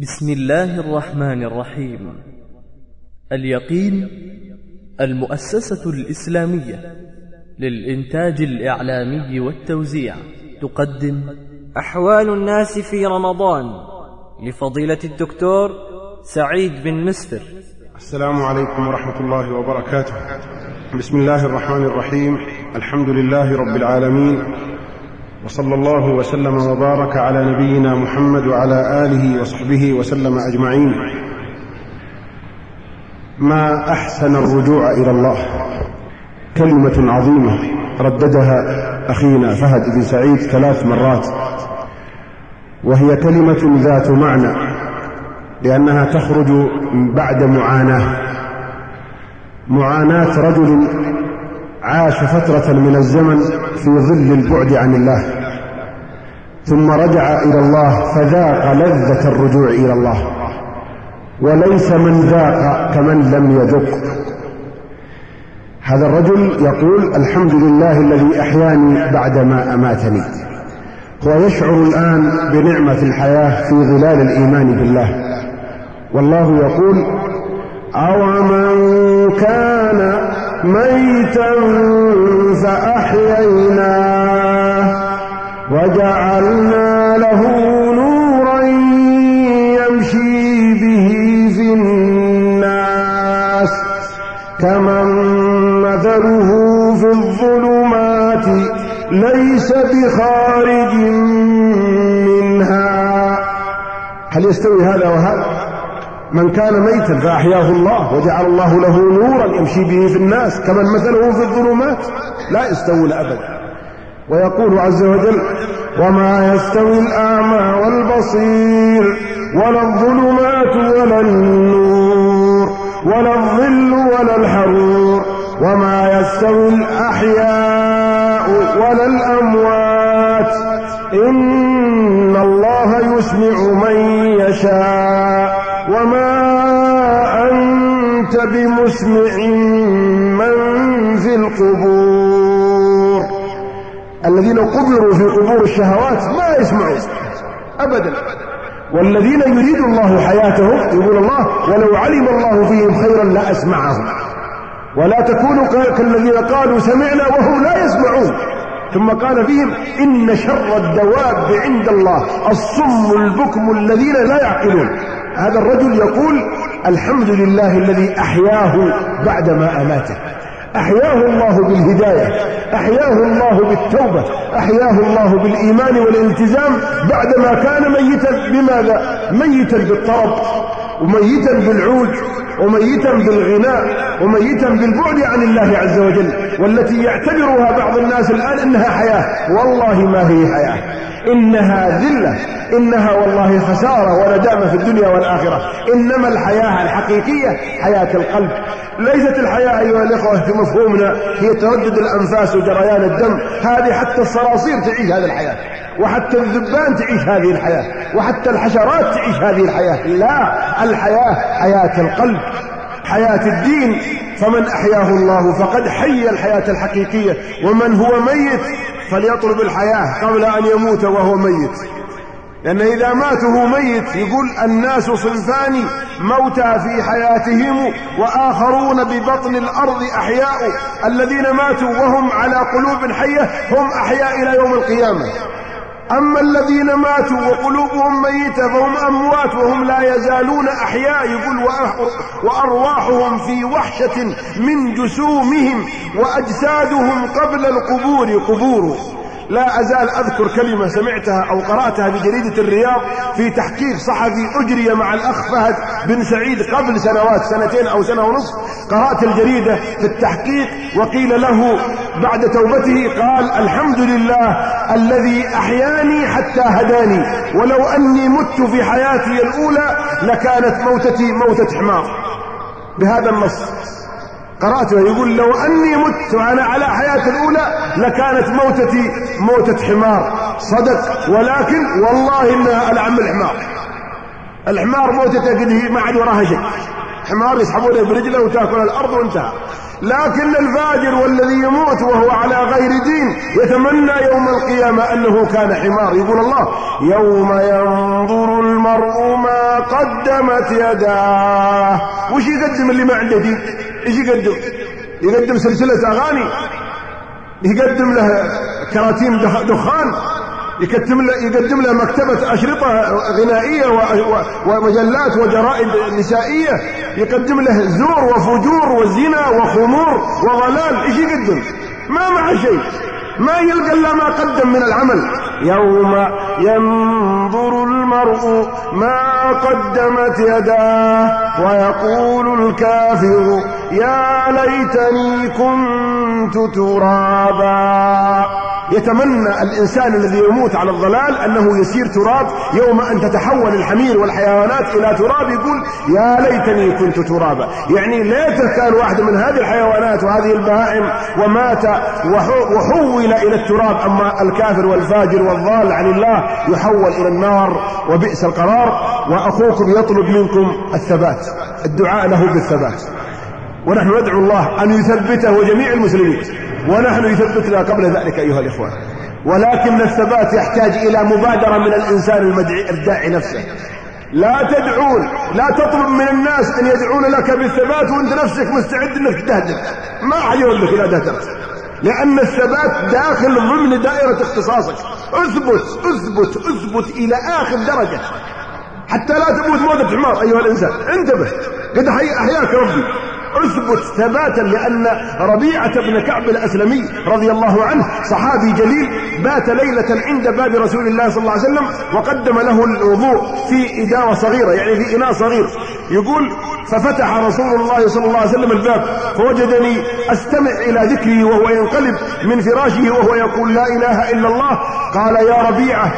بسم الله الرحمن الرحيم. اليقين المؤسسة الإسلامية للإنتاج الإعلامي والتوزيع تقدم أحوال الناس في رمضان لفضيلة الدكتور سعيد بن مسفر السلام عليكم ورحمة الله وبركاته. بسم الله الرحمن الرحيم. الحمد لله رب العالمين. وصلى الله وسلم وبارك على نبينا محمد وعلى آله وصحبه وسلم أجمعين. ما أحسن الرجوع إلى الله؟ كلمة عظيمة رددها أخينا فهد بن سعيد ثلاث مرات. وهي كلمة ذات معنى لأنها تخرج بعد معاناة. معاناة رجل عاش فترة من الزمن في ظل البعد عن الله. ثم رجع إلى الله فذاق لذة الرجوع إلى الله. وليس من ذاق كمن لم يذق. هذا الرجل يقول الحمد لله الذي أحياني بعدما أماتني. هو يشعر الآن بنعمة الحياة في ظلال الإيمان بالله. والله يقول أومن كان ميتا فأحييناه وجعلنا له نورا يمشي به في الناس كمن مثله في الظلمات ليس بخارج منها. هل يستوي هذا وهذا؟ من كان ميتا فأحياه الله وجعل الله له نورا يمشي به في الناس كمن مثله في الظلمات لا يستوون أبدا. ويقول عز وجل وما يستوي الأعمى والبصير ولا الظلمات ولا النور ولا الظل ولا الحرور. وما يستوي الأحياء ولا الأموات. إن الله يسمع من يشاء. وما أنت بمسمع من في القبور الذين قبروا في قبور الشهوات ما يسمعون أبدا. والذين يريد الله حياتهم يقول الله ولو علم الله فيهم خيرا لأسمعهم. ولا تكونوا كالذين قالوا سمعنا وهم لا يسمعون. ثم قال فيهم إن شر الدواب عند الله الصم البكم الذين لا يعقلون. هذا الرجل يقول الحمد لله الذي أحياه بعدما أماته. أحياه الله بالهداية أحياه الله بالتوبة أحياه الله بالإيمان والالتزام بعدما كان ميتا. بماذا؟ ميتا بالطرب وميتا بالعود وميتا بالغناء وميتا بالبعد عن الله عز وجل والتي يعتبرها بعض الناس الآن إنها حياة. والله ما هي حياة. إنها ذلة. إنها والله خسارة وندامة في الدنيا والآخرة. إنما الحياة الحقيقية حياة القلب. ليست الحياة أيها الإخوة في مفهومنا هي تردد الأنفاس وجريان الدم. هذه حتى الصراصير تعيش هذه الحياة. وحتى الذبان تعيش هذه الحياة. وحتى الحشرات تعيش هذه الحياة. لا الحياة حياة القلب. حياة الدين. فمن أحياه الله فقد حي الحياة الحقيقية. ومن هو ميت فليطلب الحياة قبل أن يموت وهو ميت. لأن إذا مات وهو ميت يقول الناس صنفان موتى في حياتهم وآخرون ببطن الأرض أحياء. الذين ماتوا وهم على قلوب حية هم أحياء إلى يوم القيامة. أما الذين ماتوا وقلوبهم ميتة فهم أموات وهم لا يزالون أحياء يقول وأرواحهم في وحشة من جسومهم وأجسادهم قبل القبور قبور لا أزال أذكر كلمة سمعتها أو قرأتها بجريدة الرياض في تحقيق صحفي أجري مع الأخ فهد بن سعيد قبل سنوات سنتين أو سنة ونصف قرأت الجريدة في التحقيق وقيل له بعد توبته قال الحمد لله الذي أحياني حتى هداني ولو أني مت في حياتي الأولى لكانت موتتي موتة حمار. بهذا النص. قرأته يقول لو أني مت وأنا على حياتي الأولى لكانت موتتي موتة حمار. صدق. ولكن والله إنها ألعم الحمار. الحمار موتته قد هي ما عاد وراها شيء. حمار يسحبونه برجله وتأكل الأرض وانتهى. لكن الفاجر والذي يموت وهو على غير دين يتمنى يوم القيامة أنه كان حمار. يقول الله يوم ينظر المرء ما قدمت يداه. وش يقدم اللي ما عنده دين؟ إيش يقدم. يقدم سلسلة أغاني. يقدم له كراتين دخان. يقدم له يقدم له مكتبة أشرطة غنائية ومجلات وجرائد نسائية. يقدم له زور وفجور وزنا وخمور وضلال. إيش يقدم؟ ما معه شيء. ما يلقى إلا ما قدم من العمل. يوم ينظر المرء ما قدمت يداه ويقول الكافر يا ليتني كنت ترابا. يتمنى الإنسان الذي يموت على الضلال أنه يسير تراب يوم أن تتحول الحمير والحيوانات إلى تراب يقول يا ليتني كنت ترابا. يعني ليته كان واحد من هذه الحيوانات وهذه البهائم ومات وحول إلى التراب. أما الكافر والفاجر والضال عن الله يحول إلى النار وبئس القرار. وأخوكم يطلب منكم الثبات الدعاء له بالثبات. ونحن ندعو الله أن يثبته وجميع المسلمين. ونحن يثبتنا قبل ذلك أيها الإخوان. ولكن الثبات يحتاج إلى مبادرة من الإنسان المدعي الداعي نفسه. لا تدعون لا تطلب من الناس أن يدعون لك بالثبات وأنت نفسك مستعد أنك تهدد ما أحد لك إذا دهدت لأن الثبات داخل ضمن دائرة اختصاصك. اثبت اثبت اثبت إلى آخر درجة. حتى لا تموت موتة حمار أيها الإنسان. انتبه. قد أحياك ربي. اثبت ثباتا لأن ربيعة بن كعب الأسلمي رضي الله عنه صحابي جليل بات ليلة عند باب رسول الله صلى الله عليه وسلم وقدم له الوضوء في إداوة صغيرة يعني في إناء صغير. يقول ففتح رسول الله صلى الله عليه وسلم الباب فوجدني أستمع إلى ذكره وهو ينقلب من فراشه وهو يقول لا إله إلا الله. قال يا ربيعة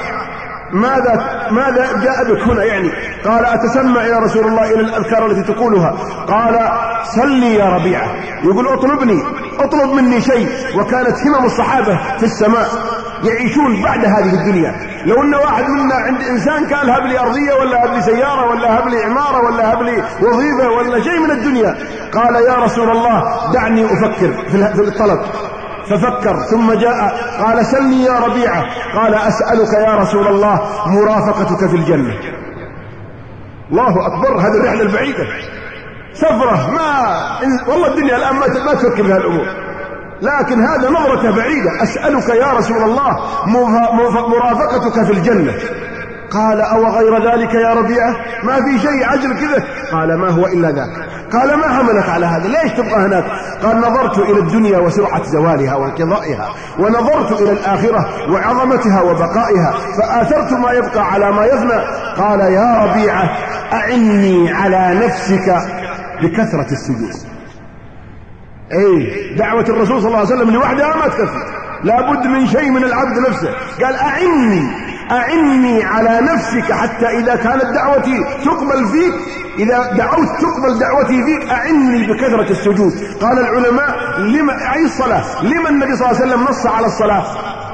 ماذا ماذا جاء بك هنا يعني؟ قال أتسمع يا رسول الله إلى الأذكار التي تقولها. قال سلي يا ربيعة. يقول اطلبني. اطلب مني شيء. وكانت همم الصحابة في السماء يعيشون بعد هذه الدنيا. لو أن واحد منا عند إنسان قال هب لي أرضية ولا هب لي سيارة ولا هب لي عمارة ولا هب لي وظيفة ولا شيء من الدنيا. قال يا رسول الله دعني أفكر في الطلب. ففكر ثم جاء قال سلني يا ربيعة. قال أسألك يا رسول الله مرافقتك في الجنة. الله أكبر هذه الرحلة البعيدة. سفرة ما والله الدنيا الآن ما تفكر في هالأمور لكن هذا نظرة بعيدة. أسألك يا رسول الله مرافقتك في الجنة. قال أو غير ذلك يا ربيعة؟ ما في شيء عجل كذا. قال ما هو إلا ذاك. قال ما حملك على هذا؟ ليش تبقى هناك؟ قال نظرت إلى الدنيا وسرعة زوالها وانقضائها ونظرت إلى الآخرة وعظمتها وبقائها فآثرت ما يبقى على ما يفنى قال يا ربيعة أعني على نفسك بكثرة السجود. أي دعوة الرسول صلى الله عليه وسلم لوحدها ما تكفي. لابد من شيء من العبد نفسه. قال أعني أعني على نفسك حتى إذا كانت دعوتي تقبل فيك إذا دعوت تقبل دعوتي فيك أعني بكثرة السجود. قال العلماء لما أي الصلاة؟ لما النبي صلى الله عليه وسلم نص على الصلاة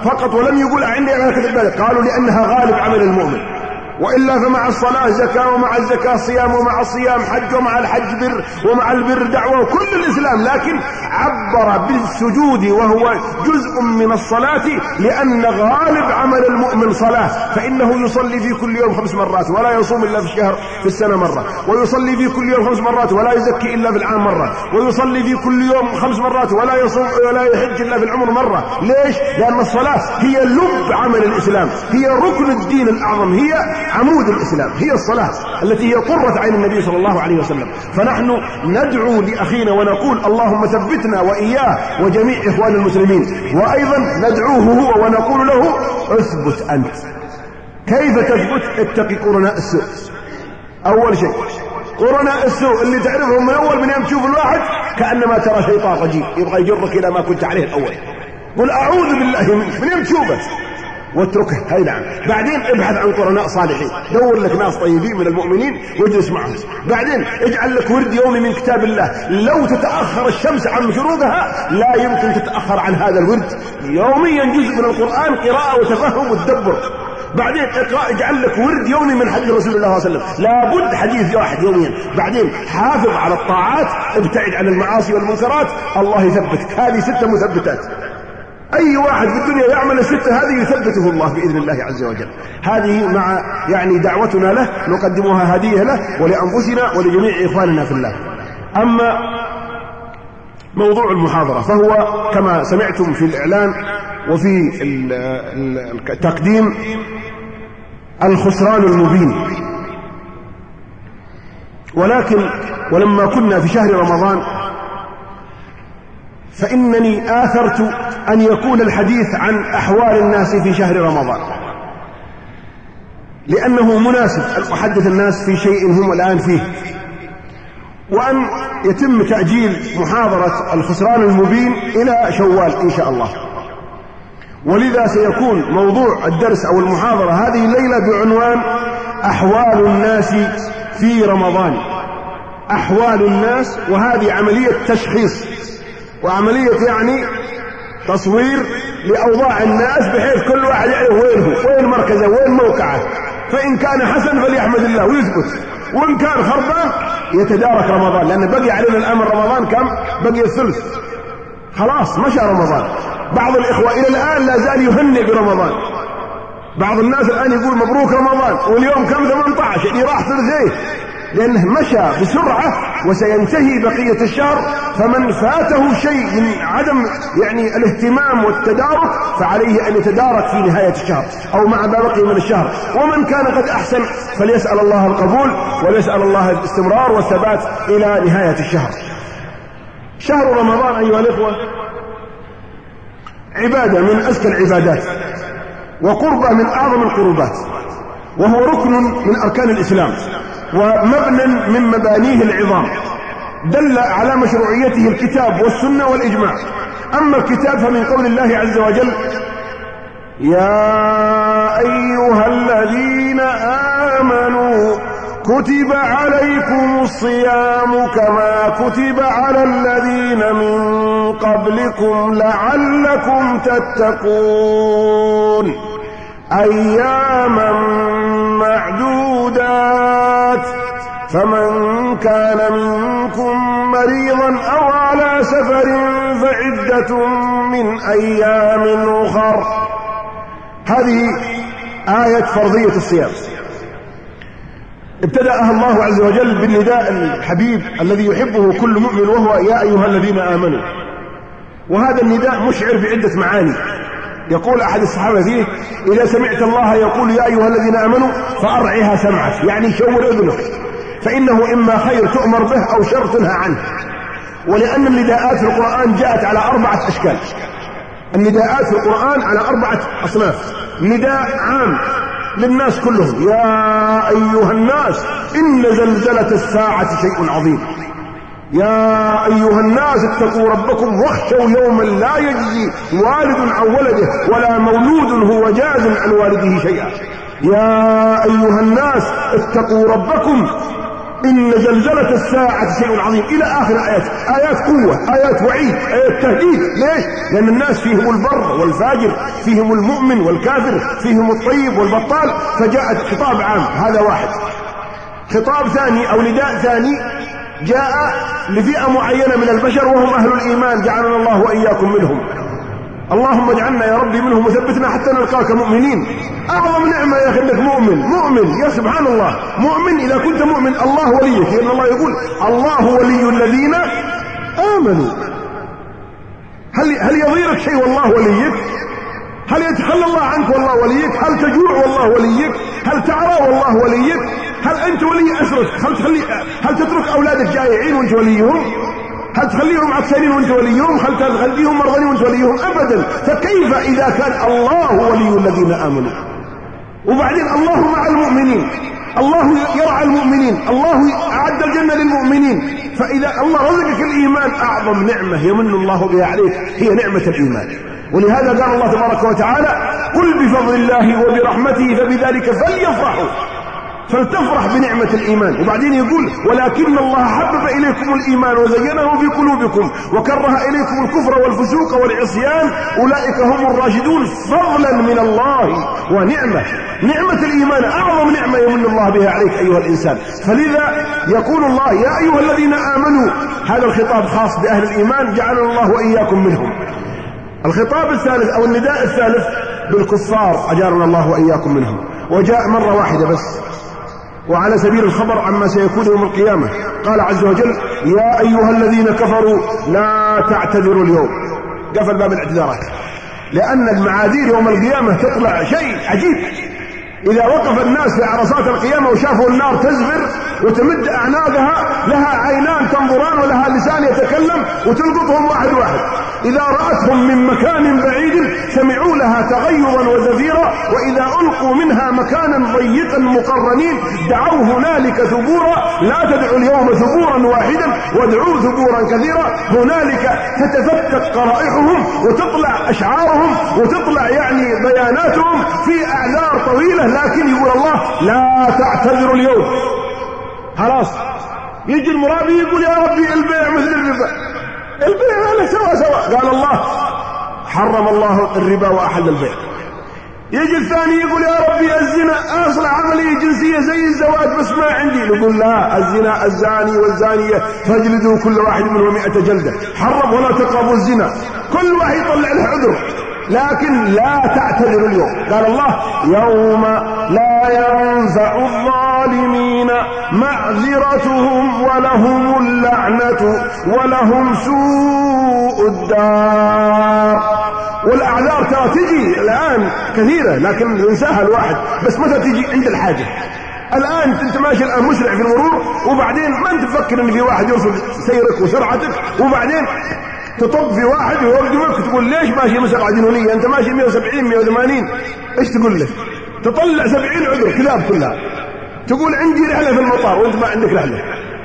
فقط ولم يقول أعني على كثرة قالوا لأنها غالب عمل المؤمن. وإلا فمع الصلاة زكاة ومع الزكاة صيام ومع الصيام حج ومع الحج بر ومع البر دعوة كل الإسلام. لكن عبر بالسجود وهو جزء من الصلاة لأن غالب عمل المؤمن صلاة. فإنه يصلي في كل يوم خمس مرات ولا يصوم إلا في الشهر في السنة مرة. ويصلي في كل يوم خمس مرات ولا يزكي إلا في العام مرة. ويصلي في كل يوم خمس مرات ولا يصوم ولا يحج إلا في العمر مرة. ليش؟ لأن الصلاة هي لب عمل الإسلام. هي ركن الدين الأعظم. هي عمود الإسلام هي الصلاة التي هي قرة عين النبي صلى الله عليه وسلم. فنحن ندعو لأخينا ونقول اللهم ثبتنا وإياه وجميع إخوان المسلمين. وأيضا ندعوه هو ونقول له اثبت أنت. كيف تثبت؟ اتقي قرناء السوء. أول شيء قرناء السوء اللي تعرفهم من أول من يوم تشوف الواحد كأنما ترى شيطان رجيم يبغى يجرك إلى ما كنت عليه الأول. قل أعوذ بالله منك من يوم تشوفه. واتركه. هاي نعم. بعدين ابحث عن قرناء صالحين. دور لك ناس طيبين من المؤمنين واجلس معهم. بعدين اجعل لك ورد يومي من كتاب الله. لو تتأخر الشمس عن شروقها لا يمكن تتأخر عن هذا الورد. يوميا جزء من القرآن قراءة وتفهم وتدبر. بعدين اقرأ اجعل لك ورد يومي من حديث رسول الله صلى الله عليه وسلم. لابد حديث واحد يوميا. بعدين حافظ على الطاعات ابتعد عن المعاصي والمنكرات. الله يثبتك هذه ستة مثبتات. أي واحد في الدنيا يعمل الستة هذه يثبته الله بإذن الله عز وجل. هذه مع يعني دعوتنا له نقدمها هدية له ولأنفسنا ولجميع إخواننا في الله. أما موضوع المحاضرة فهو كما سمعتم في الإعلان وفي التقديم الخسران المبين. ولكن ولما كنا في شهر رمضان فإنني آثرت أن يكون الحديث عن أحوال الناس في شهر رمضان. لأنه مناسب أن أحدث الناس في شيء هم الآن فيه. وأن يتم تأجيل محاضرة الخسران المبين إلى شوال إن شاء الله. ولذا سيكون موضوع الدرس أو المحاضرة هذه الليلة بعنوان أحوال الناس في رمضان. أحوال الناس وهذه عملية تشخيص. وعملية يعني تصوير لأوضاع الناس بحيث كل واحد يعرف وين هو وين مركزه وين موقعه. فإن كان حسن فليحمد الله ويثبت. وإن كان خربان يتدارك رمضان لأن بقي علينا الآن رمضان كم؟ بقي الثلث. خلاص مشى رمضان. بعض الإخوة إلى الآن لا زال يهنئ برمضان. بعض الناس الآن يقول مبروك رمضان واليوم كم؟ 18 يعني راح ثلثيه. لأنه مشى بسرعة وسينتهي بقية الشهر فمن فاته شيء من عدم يعني الاهتمام والتدارك فعليه أن يتدارك في نهاية الشهر أو مع ما بقي من الشهر. ومن كان قد أحسن فليسأل الله القبول وليسأل الله الاستمرار والثبات إلى نهاية الشهر. شهر رمضان أيها الإخوة عبادة من أزكى العبادات وقربة من أعظم القربات وهو ركن من أركان الإسلام. ومبنى من مبانيه العظام. دل على مشروعيته الكتاب والسنة والإجماع. أما الكتاب فمن قول الله عز وجل يا أيها الذين آمنوا كتب عليكم الصيام كما كتب على الذين من قبلكم لعلكم تتقون. أياما معدودات. فمن كان منكم مريضا أو على سفر فعدة من أيام أخر. هذه آية فرضية الصيام. ابتدأها الله عز وجل بالنداء الحبيب الذي يحبه كل مؤمن وهو يا أيها الذين آمنوا. وهذا النداء مشعر بعدة معاني. يقول أحد الصحابة فيه إذا سمعت الله يقول يا أيها الذين آمنوا فأرعها سمعك. يعني شور أذنك. فإنه إما خير تؤمر به أو شر تنهى عنه. ولأن النداءات في القرآن جاءت على أربعة أشكال. النداءات في القرآن على أربعة أصناف. نداء عام للناس كلهم. يا أيها الناس إن زلزلة الساعة شيء عظيم. يا أيها الناس اتقوا ربكم واخشوا يوما لا يجزي والد عن ولده ولا مولود هو جاز عن والده شيئا. يا أيها الناس اتقوا ربكم. إن زلزلة الساعة شيء عظيم. إلى آخر آيات. آيات قوة آيات وعيد آيات تهديد. ليش؟ لأن الناس فيهم البر والفاجر فيهم المؤمن والكافر فيهم الطيب والبطال. فجاءت خطاب عام. هذا واحد. خطاب ثاني أو نداء ثاني جاء لفئة معينة من البشر وهم أهل الإيمان جعلنا الله وإياكم منهم اللهم اجعلنا يا ربي منهم وثبتنا حتى نلقاك مؤمنين أعظم نعمة يا أخي أنك مؤمن مؤمن يا سبحان الله مؤمن إذا كنت مؤمن الله وليك لأن الله يقول الله ولي الذين آمنوا هل هل يضيرك شيء والله وليك؟ هل يتخلى الله عنك والله وليك؟ هل تجوع والله وليك؟ هل تعرى والله وليك؟ هل أنت ولي أسرك؟ هل تخلي هل تترك أولادك جائعين وأنت وليهم؟ هل تخليهم عطشانين وأنت وليهم؟ هل تخليهم مرضانين وأنت وليهم؟ ابدا. فكيف إذا كان الله ولي الذين آمنوا؟ وبعدين الله مع المؤمنين. الله يرعى المؤمنين. الله أعد الجنة للمؤمنين. فإذا الله رزقك الإيمان أعظم نعمة يمن الله بها عليك هي نعمة الإيمان. ولهذا قال الله تبارك وتعالى قل بفضل الله وبرحمته فبذلك فليفرحوا. فلتفرح بنعمة الإيمان. وبعدين يقول ولكن الله حبب إليكم الإيمان وزينه في قلوبكم وكره إليكم الكفر والفسوق والعصيان. أولئك هم الراشدون فضلا من الله ونعمة. نعمة الإيمان أعظم نعمة يمن الله بها عليك أيها الإنسان. فلذا يقول الله يا أيها الذين آمنوا هذا الخطاب خاص بأهل الإيمان جعلنا الله وإياكم منهم. الخطاب الثالث أو النداء الثالث بالكفار أجارنا الله وإياكم منهم. وجاء مرة واحدة بس. وعلى سبيل الخبر عما سيكون يوم القيامة. قال عز وجل يا أيها الذين كفروا لا تعتذروا اليوم. قفل باب الاعتذارات لأن المعاذير يوم القيامة تطلع شيء عجيب. إذا وقف الناس في عرصات القيامة وشافوا النار تزفر وتمد أعناقها لها عينان تنظران ولها لسان يتكلم وتلقطهم واحد واحد. إذا رأتهم من مكان بعيد سمعوا لها تغيظا وزفيرا وإذا ألقوا منها مكانا ضيقا مقرنين دعوا هنالك ثبورا لا تدعوا اليوم ثبورا واحدا وادعوا ثبورا كثيرا. هنالك تتفتت قرائحهم وتطلع أشعارهم وتطلع يعني بياناتهم في أعذار طويلة لكن يقول الله لا تعتذروا اليوم. خلاص. يجي المرابي يقول يا ربي البيع مثل الربا. البيع سوا سوا قال الله حرم الله الربا وأحل البيع. يجي الثاني يقول يا ربي الزنا اصلح عمليه جنسية زي الزواج بس ما عندي. نقول لا الزنا الزاني والزانية فاجلدوا كل واحد منهم مئة جلدة. حرم ولا تقربوا الزنا. كل واحد يطلع له عذر. لكن لا تعتذروا اليوم. قال الله يوم لا ينفع الظالمين معذرتهم ولهم اللعنة ولهم سوء الدار. والأعذار ترى تجي الآن كثيرة لكن ينساها الواحد. بس متى تجي عند الحاجة؟ الآن أنت ماشي الآن مسرع في المرور وبعدين ما أنت تفكر أن في واحد يوصل سيرك وسرعتك وبعدين تطب في واحد ويوقفك تقول ليش ماشي مسرعة جنونية؟ أنت ماشي 170 180 إيش تقول له؟ تطلع 70 عذر كلاب كلها. تقول عندي رحلة في المطار وأنت ما عندك رحلة.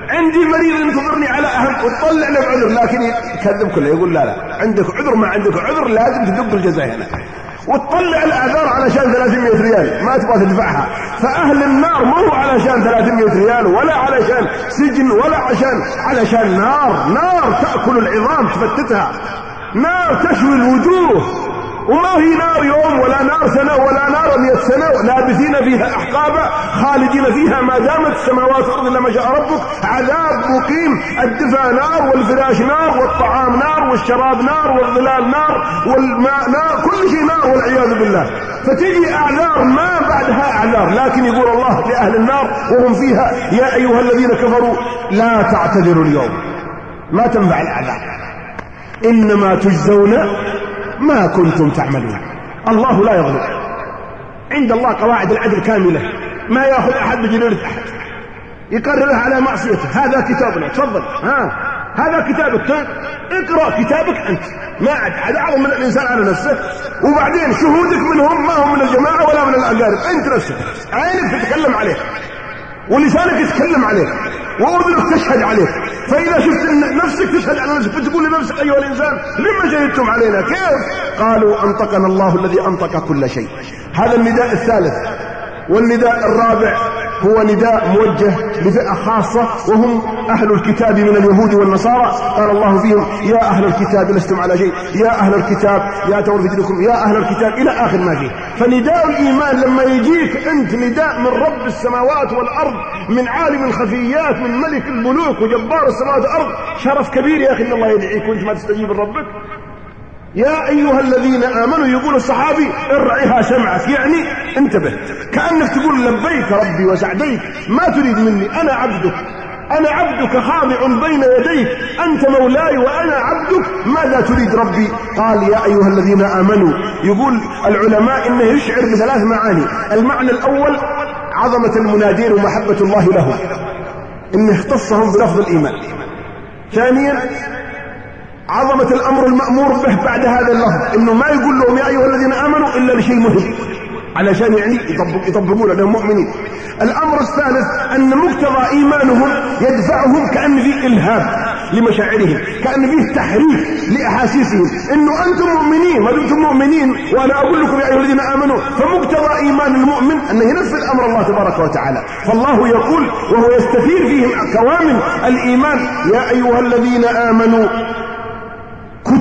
عندي مريض ينتظرني على أهل وتطلع له بعذر لكن يكذب كله يقول لا لا. عندك عذر ما عندك عذر لازم تدق الجزاء هنا. وتطلع الاعذار علشان 300 ريال ما تبغى تدفعها. فأهل النار مو علشان 300 ريال ولا علشان سجن ولا عشان علشان نار. نار تأكل العظام تفتتها. نار تشوي الوجوه. وما هي نار يوم ولا نار سنة ولا نار مئة سنة لابثين فيها أحقابا خالدين فيها ما دامت السماوات والأرض إلا ما شاء ربك. عذاب مقيم الدفا نار والفراش نار والطعام نار والشراب نار والظلال نار والماء نار كل شيء نار والعياذ بالله. فتجي أعذار ما بعدها أعذار لكن يقول الله لأهل النار وهم فيها يا أيها الذين كفروا لا تعتذروا اليوم. ما تنفع الأعذار. إنما تجزون ما كنتم تعملون. الله لا يظلم عند الله قواعد العدل كاملة. ما يأخذ أحد بجنونة أحد. يقررها على معصيته. هذا كتابنا. تفضل. ها. هذا كتابك. اقرأ كتابك أنت. ما عاد أعظم من الإنسان على نفسه. وبعدين شهودك منهم ما هم من الجماعة ولا من الأقارب. أنت نفسك. عينك تتكلم عليك ولسانك يتكلم عليك وأذنك تشهد عليك فإذا شفت نفسك تشهد على نفسك فتقول لنفسك أيها الإنسان لما شهدتم علينا؟ كيف؟ قالوا أنطقنا الله الذي أنطق كل شيء. هذا النداء الثالث. والنداء الرابع. هو نداء موجه لفئة خاصة وهم أهل الكتاب من اليهود والنصارى. قال الله فيهم يا أهل الكتاب لستم على شيء. يا أهل الكتاب يا تور في دينكم يا أهل الكتاب إلى آخر ما فيه. فنداء الإيمان لما يجيك أنت نداء من رب السماوات والأرض من عالم الخفيات من ملك الملوك وجبار السماوات والأرض. شرف كبير يا أخي إن الله يدعيك وأنت ما تستجيب لربك. يا أيها الذين آمنوا يقول الصحابي ارعها سمعك. يعني انتبه. كأنك تقول لبيك ربي وسعديك. ما تريد مني أنا عبدك. أنا عبدك خاضع بين يديك. أنت مولاي وأنا عبدك. ماذا تريد ربي؟ قال يا أيها الذين آمنوا. يقول العلماء إنه يشعر بثلاث معاني. المعنى الأول عظمة المنادين ومحبة الله لهم إنه اختصهم بلفظ الإيمان. ثانيا عظمة الأمر المأمور به بعد هذا اللفظ. إنه ما يقول لهم يا أيها الذين آمنوا إلا لشيء مهم. علشان يعني يطبق يطبقون لأنهم مؤمنين. الأمر الثالث أن مقتضى إيمانهم يدفعهم كأن في إلهام لمشاعرهم كأن فيه تحريك لأحاسيسهم. إنه أنتم مؤمنين ما دمتم مؤمنين وأنا أقول لكم يا أيها الذين آمنوا فمقتضى إيمان المؤمن أنه ينفذ أمر الله تبارك وتعالى. فالله يقول وهو يستثير فيهم كوامن الإيمان يا أيها الذين آمنوا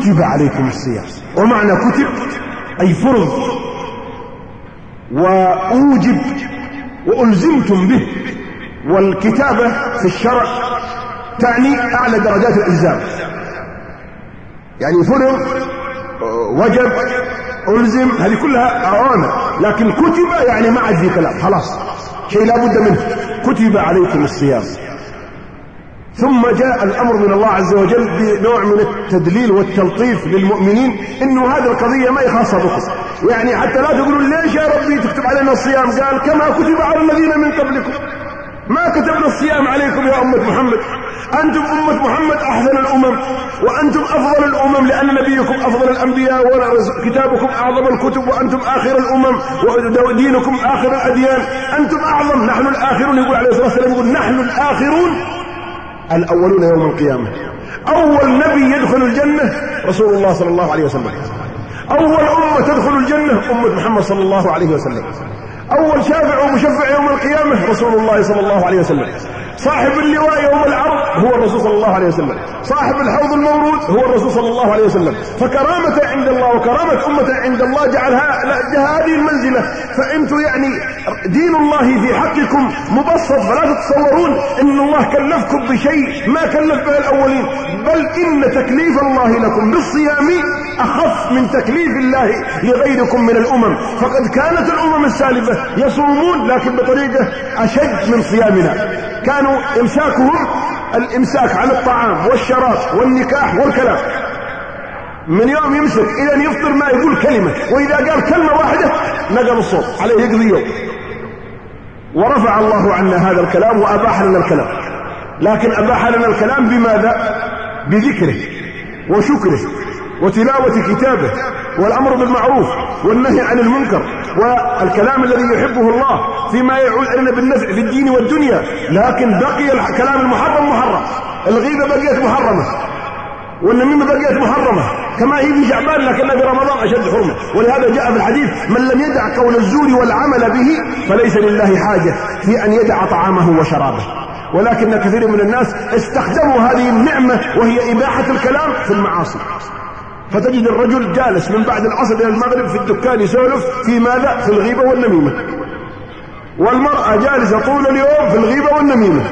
كتب عليكم الصيام. ومعنى كتب أي فرض. وأوجب وألزمتم به. والكتابة في الشرع تعني أعلى درجات الإلزام. يعني فرض وجب ألزم هذه كلها أوامر. لكن كتب يعني ما عاد في كلام. خلاص. شيء لا بد منه. كتب عليكم الصيام. ثم جاء الأمر من الله عز وجل بنوع من التدليل والتلطيف للمؤمنين إنه هذه القضية ما يخاصة بكم. يعني حتى لا تقولوا ليش يا ربي تكتب علينا الصيام؟ قال كما كتب على الذين من قبلكم. ما كتبنا الصيام عليكم يا أمة محمد. أنتم أمة محمد أحسن الأمم وأنتم أفضل الأمم لأن نبيكم أفضل الأنبياء وكتابكم أعظم الكتب وأنتم آخر الأمم ودينكم آخر الأديان أنتم أعظم نحن الآخرون يقول عليه الصلاة والسلام يقول نحن الآخرون الأولون يوم القيامة. أول نبي يدخل الجنة رسول الله صلى الله عليه وسلم. أول أمة تدخل الجنة أمة محمد صلى الله عليه وسلم. أول شافع ومشفع يوم القيامة رسول الله صلى الله عليه وسلم. صاحب اللواء يوم العرض هو الرسول صلى الله عليه وسلم. صاحب الحوض المورود هو الرسول صلى الله عليه وسلم. فكرامة عند الله وكرامة أمة عند الله جعلها هذه المنزلة. فأنتم يعني دين الله في حقكم مبسط فلا تتصورون أن الله كلفكم بشيء ما كلف به الأولين. بل إن تكليف الله لكم بالصيام أخف من تكليف الله لغيركم من الأمم. فقد كانت الأمم السالفة يصومون لكن بطريقة أشد من صيامنا. كانوا إمساكهم الإمساك عن الطعام والشراب والنكاح والكلام. من يوم يمسك إلى أن يفطر ما يقول كلمة وإذا قال كلمة واحدة نقل الصوت عليه يقضي يوم. ورفع الله عنا هذا الكلام وأباح لنا الكلام. لكن أباح لنا الكلام بماذا؟ بذكره وشكره. وتلاوة كتابه والأمر بالمعروف والنهي عن المنكر والكلام الذي يحبه الله فيما يعود علينا بالنفع في الدين والدنيا. لكن بقي الكلام المحرم محرم. الغيبة بقيت محرمة. والنميمة بقيت محرمة. كما هي في شعبان لكنها في رمضان أشد حرمة. ولهذا جاء في الحديث من لم يدع قول الزور والعمل به فليس لله حاجة في أن يدع طعامه وشرابه. ولكن كثير من الناس استخدموا هذه النعمة وهي إباحة الكلام في المعاصي. فتجد الرجل جالس من بعد العصر إلى المغرب في الدكان يسولف في ماذا؟ في الغيبة والنميمة والمرأة جالسة طول اليوم في الغيبة والنميمة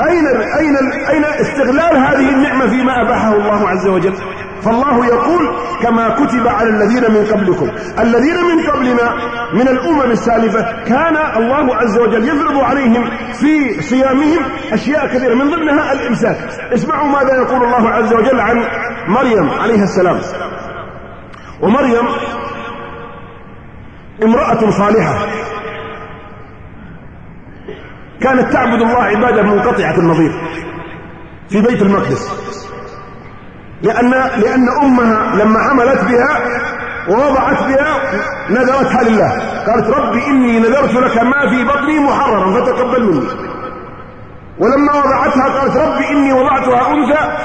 أين أين أين استغلال هذه النعمة فيما أباحه الله عز وجل؟ فالله يقول كما كتب على الذين من قبلكم. الذين من قبلنا من الأمم السالفة كان الله عز وجل يفرض عليهم في صيامهم أشياء كثيرة. من ضمنها الإمساك. اسمعوا ماذا يقول الله عز وجل عن مريم عليه السلام. ومريم امرأة صالحة. كانت تعبد الله عبادة منقطعة النظير في بيت المقدس. لأن لأن أمها لما عملت بها ووضعت بها نذرتها لله. قالت ربي إني نذرت لك ما في بطني محررا فتقبل مني. ولما وضعتها قالت ربي إني وضعتها أنثى.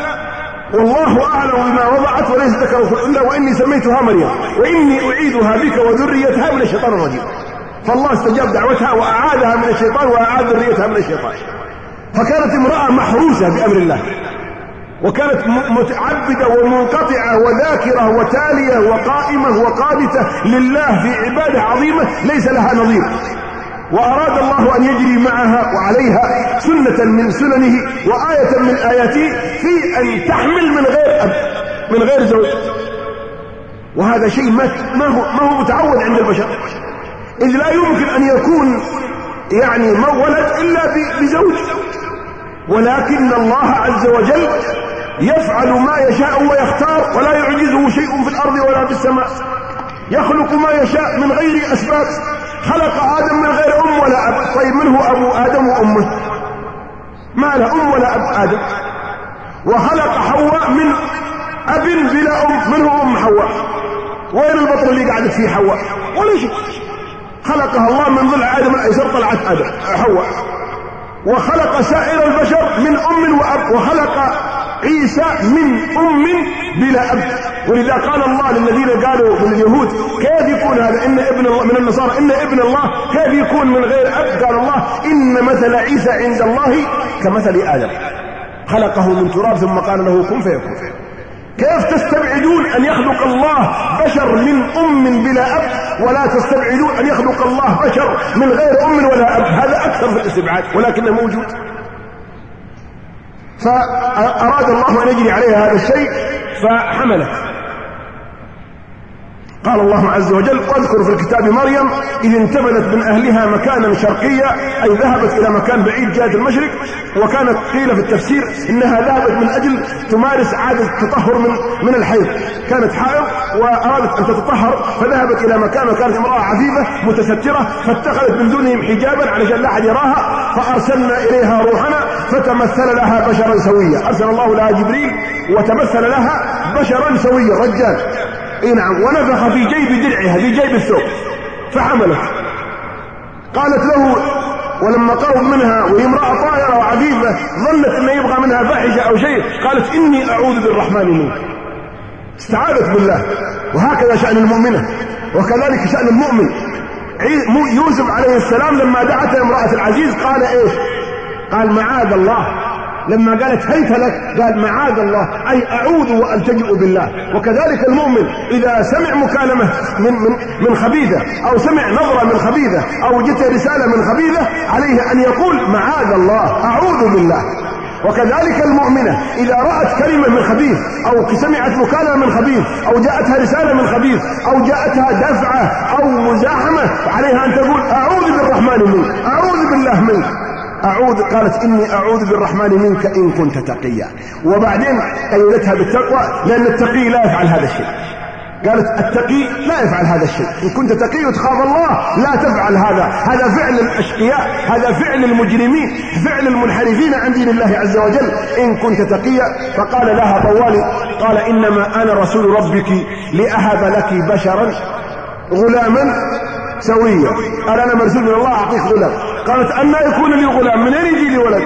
والله أعلم بما وضعت وليس ذكر إلا وإني سميتها مريم. وإني أعيدها بك وذريتها من الشيطان الرجيم. فالله استجاب دعوتها وأعادها من الشيطان وأعاد ذريتها من الشيطان. فكانت امرأة محروسة بأمر الله. وكانت متعبدة ومنقطعة وذاكرة وتالية وقائمة وقانتة لله في عبادة عظيمة ليس لها نظير. وأراد الله أن يجري معها وعليها سنة من سننه وآية من آياته في أن تحمل من غير أب من غير زوج. وهذا شيء ما ما هو ما هو متعود عند البشر. إذ لا يمكن أن يكون يعني ولد إلا بزوج. ولكن الله عز وجل يفعل ما يشاء ويختار ولا يعجزه شيء في الأرض ولا في السماء. يخلق ما يشاء من غير أسباب. خلق آدم من غير أم ولا أب. طيب من هو أبو آدم وأمه؟ ما له أم ولا أب آدم. وخلق حواء من أب بلا أم. من هو أم حواء؟ وين البطن اللي قعدت فيه حواء؟ ولا شيء. خلقها الله من ضلع آدم الأيسر طلعت آدم حواء. وخلق سائر البشر من أم وأب. وخلق عيسى من أم بلا أب ولذا قال الله للذين قالوا من اليهود كيف يكون هذا؟ إن ابن الله من النصارى إن ابن الله كيف يكون من غير أب؟ قال الله إن مثل عيسى عند الله كمثل آدم. خلقه من تراب ثم قال له كن فيكون. كيف تستبعدون أن يخلق الله بشر من أم بلا أب؟ ولا تستبعدون أن يخلق الله بشر من غير أم ولا أب؟ هذا أكثر في الاستبعاد ولكنه موجود. فأراد الله أن يجري عليها هذا الشيء فحملت قال الله عز وجل واذكر في الكتاب مريم إذ انتبذت من أهلها مكانا شرقيا أي ذهبت إلى مكان بعيد جهة المشرق وكانت قيل في التفسير إنها ذهبت من أجل تمارس عادة التطهر من من الحيض. كانت حائض وأرادت أن تتطهر فذهبت إلى مكان وكانت امرأة عفيفة متسترة فاتخذت من دونهم حجابا علشان لا أحد يراها فأرسلنا إليها روحنا فتمثل لها بشرا سويا. أرسل الله لها جبريل وتمثل لها بشرا سويا. رجال إي نعم. ونفخ في جيب درعها في جيب الثوب. فحملت. قالت له ولما قرب منها وهي امرأة طاهرة وعفيفة ظنت إنه يبغى منها فاحشة أو شيء قالت إني أعوذ بالرحمن منك. استعاذت بالله. وهكذا شأن المؤمنة وكذلك شأن المؤمن. يوسف عليه السلام لما دعته امرأة العزيز قال إيش؟ قال معاذ الله. لما قالت هيت لك؟ قال معاذ الله. أي أعوذ وألتجئ بالله. وكذلك المؤمن إذا سمع مكالمة من, من, من خبيثة أو سمع نظرة من خبيثة أو جت رسالة من خبيثة عليه أن يقول معاذ الله. أعوذ بالله. وكذلك المؤمنة إذا رأت كلمة من خبيث أو سمعت مكالمة من خبيث أو جاءتها رسالة من خبيث أو جاءتها دفعة أو مزاحمة عليها أن تقول أعوذ بالرحمن منك أعوذ بالله منك. أعوذ قالت إني أعوذ بالرحمن منك إن كنت تقيا. وبعدين قيدتها بالتقوى لأن التقي لا يفعل هذا الشيء. قالت التقي لا يفعل هذا الشيء. إن كنت تقي وتخاف الله لا تفعل هذا. هذا فعل الأشقياء هذا فعل المجرمين فعل المنحرفين عن دين الله عز وجل. إن كنت تقيا فقال لها طوالي قال إنما أنا رسول ربك لأهب لك بشرا غلاما سويا. قال أنا مرسول من الله أعطيك غلام. قالت أنا يكون لي غلام من أين يجي لي ولد؟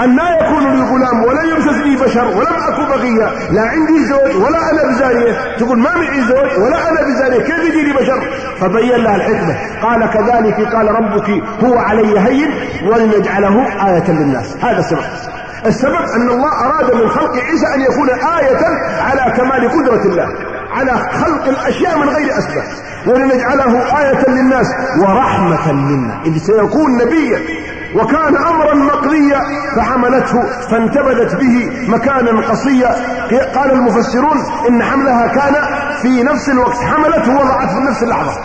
أنا يكون لي غلام ولم يمسس لي بشر ولم أكو بغية لا عندي زوج ولا أنا بزانية. تقول ما معي زوج ولا أنا بزانية. كيف يجي لي بشر؟ فبين لها الحكمة. قال كذلك قال ربك هو علي هين ولنجعله آية للناس. هذا السبب. السبب أن الله أراد من خلق عيسى أن يكون آية على كمال قدرة الله. على خلق الأشياء من غير أسباب. ولنجعله آية للناس ورحمة منا. إذ سيكون نبيا. وكان أمرا مقضيا فحملته فانتبذت به مكانا قصيا. قال المفسرون إن حملها كان في نفس الوقت حملته وضعته في نفس اللحظة.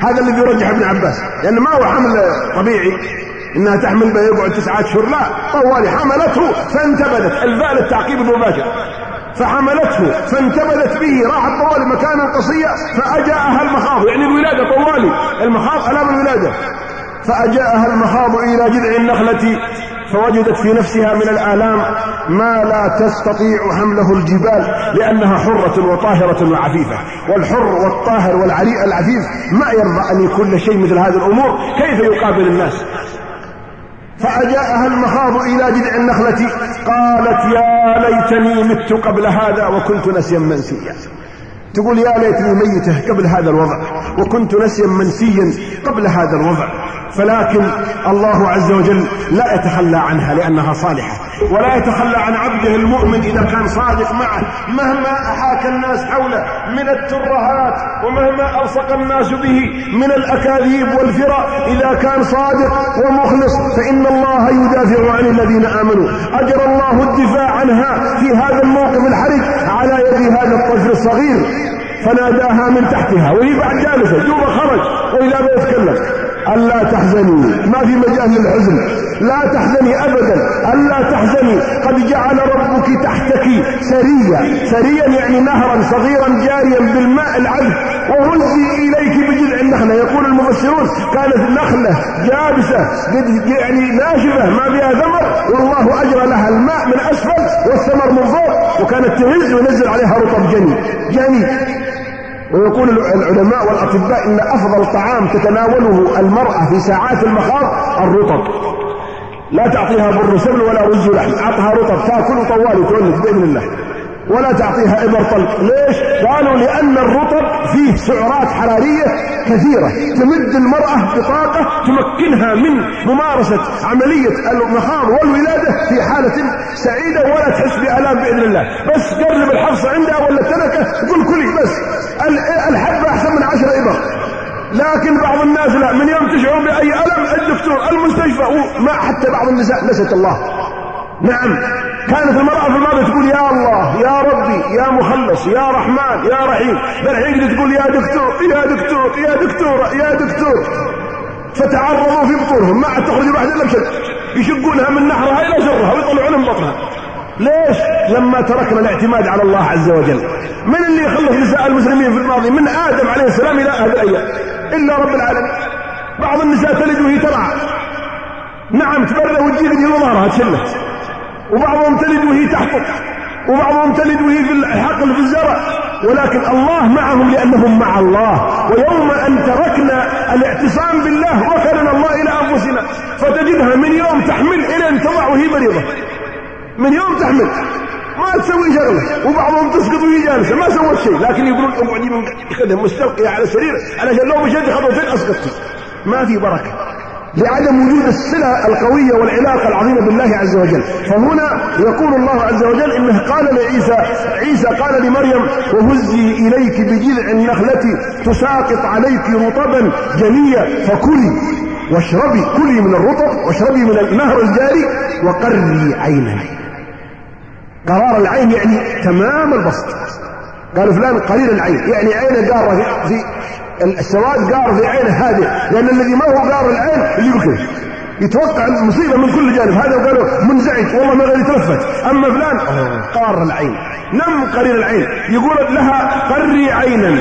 هذا الذي يرجح ابن عباس لأن ما هو حمل طبيعي. إنها تحمل يقعد تسعة أشهر لا. طوالي حملته فانتبذت. الفاء للتعقيب المباشر. فحملته فانتبذت به راحت طوالي مكانا قصيا فأجاءها المخاض. يعني الولادة طوالي. المخاض ألام الولادة. فأجاءها المخاض إلى جذع النخلة فوجدت في نفسها من الآلام ما لا تستطيع حمله الجبال لأنها حرة وطاهرة وعفيفة. والحر والطاهر والعريء العفيف ما يرضى أن يكون شيء مثل هذه الأمور كيف يقابل الناس؟ فأجاءها المخاض إلى جذع النخلة قالت يا ليتني مت قبل هذا وكنت نسيا منسيا. تقول يا ليتني ميتة قبل هذا الوضع وكنت نسيا منسيا قبل هذا الوضع. فلكن الله عز وجل لا يتخلى عنها لأنها صالحة ولا يتخلى عن عبده المؤمن إذا كان صادق معه. مهما أحاك الناس حوله من الترهات ومهما ألصق الناس به من الأكاذيب والفرى إذا كان صادق ومخلص فإن الله يدافع عن الذين آمنوا. أجر الله الدفاع عنها في هذا الموقف الحرج على يد هذا الطفل الصغير فناداها من تحتها وهي بعد جالسة جوبا خرج وإذا يتكلم. ألا تحزني. ما في مجال للحزن. لا تحزني أبدا. ألا تحزني. قد جعل ربك تحتك سريا. سريا يعني نهرا صغيرا جاريا بالماء العذب. وهزي إليك بجذع النخلة. يقول المفسرون كانت النخلة جابسة يعني ناشفة ما فيها ثمر والله أجرى لها الماء من أسفل والثمر من فوق وكانت تهز وينزل عليها رطب جني جني ويقول العلماء والأطباء إن أفضل طعام تتناوله المرأة في ساعات المخاض الرطب. لا تعطيها بر سبل ولا رز لحم أعطها رطب تاكل طوال وتولد بإذن الله. ولا تعطيها إبر طلق. ليش؟ قالوا لأن الرطب فيه سعرات حرارية كثيرة. تمد المرأة بطاقة تمكنها من ممارسة عملية المخاض والولادة في حالة سعيدة ولا تحس بآلام بإذن الله. بس قرب الحفصه عندها ولا التنكه تقول كلي بس. الحبة أحسن من عشر إبر. لكن بعض الناس لا من يوم تشعر بأي ألم الدكتور المستشفى وما حتى بعض النساء نسيت الله. نعم. كانت المرأة في الماضي تقول يا الله يا ربي يا مخلص يا رحمن يا رحيم. بالحين تقول يا دكتور يا دكتور يا دكتور يا دكتور. فتعرضوا في بطونهم. ما عاد تخرج واحدة إلا بشد يشقونها من نحرها إلى جرها ويطلعون من بطنها. ليش؟ لما تركنا الاعتماد على الله عز وجل. من اللي يخلص نساء المسلمين في الماضي؟ من آدم عليه السلام إلى هذه الأيام. إلا رب العالمين. بعض النساء تلد وهي ترعى. نعم تبرد وتجيب ظهرها تشلت. وبعضهم تلد وهي تحقق وبعضهم تلد وهي في الحقل في الزرع. ولكن الله معهم لأنهم مع الله. ويوم أن تركنا الاعتصام بالله وكلنا الله إلى أنفسنا. فتجدها من يوم تحمل إلى أن تضع وهي مريضة. من يوم تحمل. ما تسوي شغلة. وبعضهم تسقط وهي جالسة. ما سوت شيء. لكن يقولون اقعدي من خدها مستلقيه على السرير علشان لو مشيت خطوتين اسقطتي ما في بركة. لعدم وجود الصلة القوية والعلاقة العظيمة بالله عز وجل. فهنا يقول الله عز وجل إنه قال لعيسى عيسى قال لمريم وهزي إليك بجذع النخلة تساقط عليك رطبا جنيا فكلي واشربي كلي من الرطب واشربي من النهر الجاري وقري عينا قرار العين يعني تمام البسط. قال فلان قليل العين يعني عينة قارة في السواد قار في عينه هذه لأن الذي ما هو قار العين اللي يبكي. يتوقع المصيبة من كل جانب. هذا قالوا منزعج. والله ما غير يتلفت. أما فلان قار العين. نم قرير العين. يقول لها قري عينا.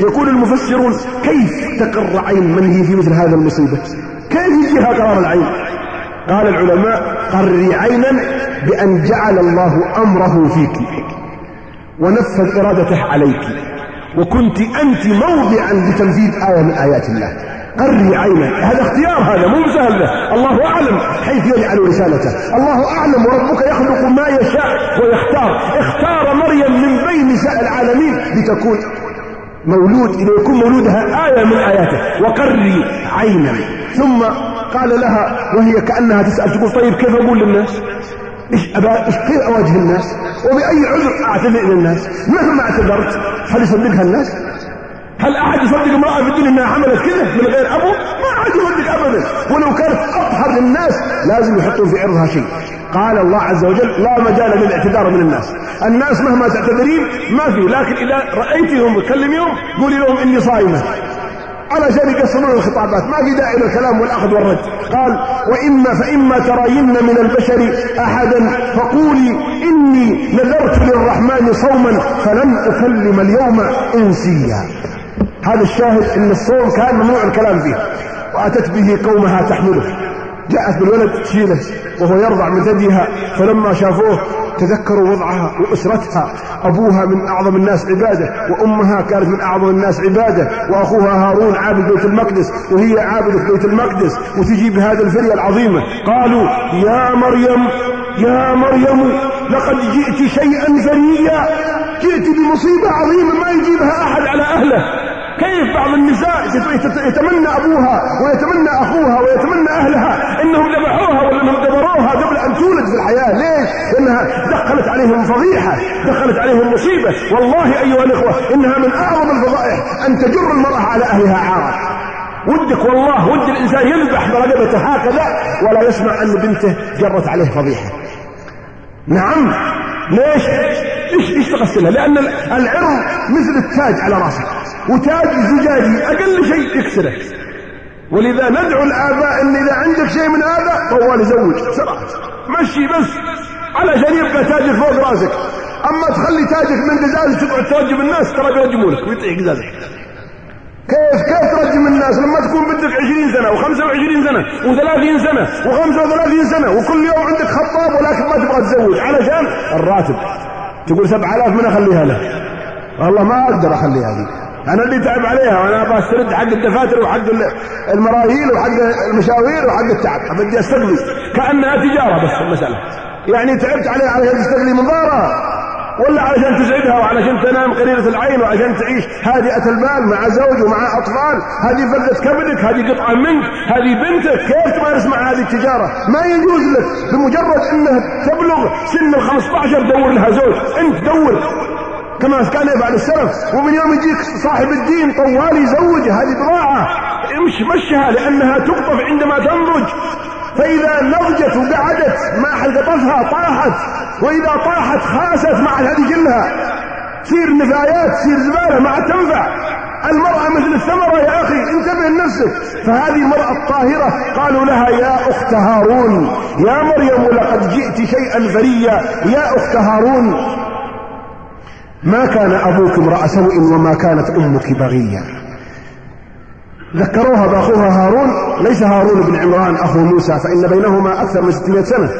يقول المفسرون كيف تقر عين من هي في مثل هذا المصيبة؟ كيف يجيها قرار العين؟ قال العلماء قري عينا بأن جعل الله أمره فيك ونفذ إرادته عليك. وكنت أنت موضعا لتنفيذ آية من آيات الله. قري عينا هذا اختيار هذا مو سهل. له الله أعلم حيث يجعل رسالته. الله أعلم وربك يخلق ما يشاء ويختار. اختار مريم من بين نساء العالمين لتكون مولود إذا يكون مولودها آية من آياته. وقري عينا ثم قال لها وهي كأنها تسأل تقول طيب كيف أقول للناس؟ إيش أبا كيف أواجه الناس؟ وبأي عذر أعتذر إلى الناس؟ مهما اعتذرت هل يصدقها الناس؟ هل أحد يصدق امرأة في الدنيا أنها عملت كذا من غير أبو؟ ما أحد يصدق أبدا. ولو كانت أطهر الناس لازم يحطون في عرضها شيء. قال الله عز وجل لا مجال للاعتذار من الناس. الناس مهما تعتذرين ما في. لكن إذا رأيتهم تكلميهم قولي لهم إني صائمة. علشان يقصرون الخطابات. ما في داعي للكلام والأخذ والرد. قال وإما فإما ترين من البشر أحدا فقولي إني نذرت للرحمن صوما فلن أكلم اليوم إنسيا. هذا الشاهد إن الصوم كان ممنوع الكلام فيه وأتت به قومها تحمله. جاءت بالولد تشيله وهو يرضع من ثديها فلما شافوه تذكروا وضعها وأسرتها. أبوها من أعظم الناس عباده وأمها كانت من أعظم الناس عباده وأخوها هارون عابد بيت المقدس وهي عابدة بيت المقدس وتجي بهذه الفرية العظيمة. قالوا يا مريم يا مريم لقد جئت شيئا فريا جئت بمصيبة عظيمة ما يجيبها أحد على أهله. كيف بعض النساء يتمنى أبوها ويتمنى أخوها ويتمنى أهلها إنهم ذبحوها ولا إنهم دبروها قبل في الحياة. ليش؟ لأنها دخلت عليهم فضيحة دخلت عليهم مصيبة. والله أيها الإخوة إنها من أعظم الفضائح أن تجر المرأة على أهلها عارة. ودك والله ود الإنسان يذبح برقبته هكذا ولا يسمع أن بنته جرت عليه فضيحة. نعم. ليش؟ إيش إيش تغسلها لأن العرض مثل التاج على رأسك. وتاج زجاجي أقل شيء يكسره. ولذا ندعو الآباء إن إذا عندك شيء من هذا طوال يزوج بسرعة مشي بس. علشان يبقى تاجك فوق راسك. أما تخلي تاجك من قزاز تقعد ترجم الناس ترى بيرجمونك. ويطيح قزازك. كيف كيف ترجم الناس؟ لما تكون بدك 20 سنة و25 سنة و30 سنة و35 سنة وكل يوم عندك خطاب ولكن ما تبغى تزوج. علشان الراتب. تقول 7000 من أخليها له. والله ما أقدر أخليها دي أنا اللي تعب عليها وأنا أبغى أسترد حق الدفاتر وحق المرايل وحق المشاوير وحق التعب. بدي استقضي كأنها تجارة بس المسألة. يعني تعبت عليها علشان تستقضي منظارها ولا علشان تسعدها وعلشان تنام قريرة العين وعشان تعيش هادئة البال مع زوج ومع أطفال. هذه فردة كبدك هذه قطعة منك هذه بنتك. كيف تمارس مع هذه التجارة؟ ما يجوز لك بمجرد أنها تبلغ سن ال 15 دور لها زوج. أنت دور. كما كان يفعل السلف. ومن يوم يجيك صاحب الدين طوال يزوجها هذه بضاعة مش مشها لأنها تقطف عندما تنضج. فإذا نضجت وقعدت ما حد قطفها طاحت. وإذا طاحت خاست مع هذه كلها تصير نفايات تصير زبالة ما عاد تنفع. المرأة مثل الثمرة يا أخي انتبه لنفسك. فهذه المرأة الطاهرة قالوا لها يا أخت هارون يا مريم لقد جئت شيئا فريا يا أخت هارون ما كان أبوك امرأ سوء وما كانت أمك بغيا ذكروها بأخوها هارون ليس هارون بن عمران أخو موسى فإن بينهما أكثر من 600 سنة.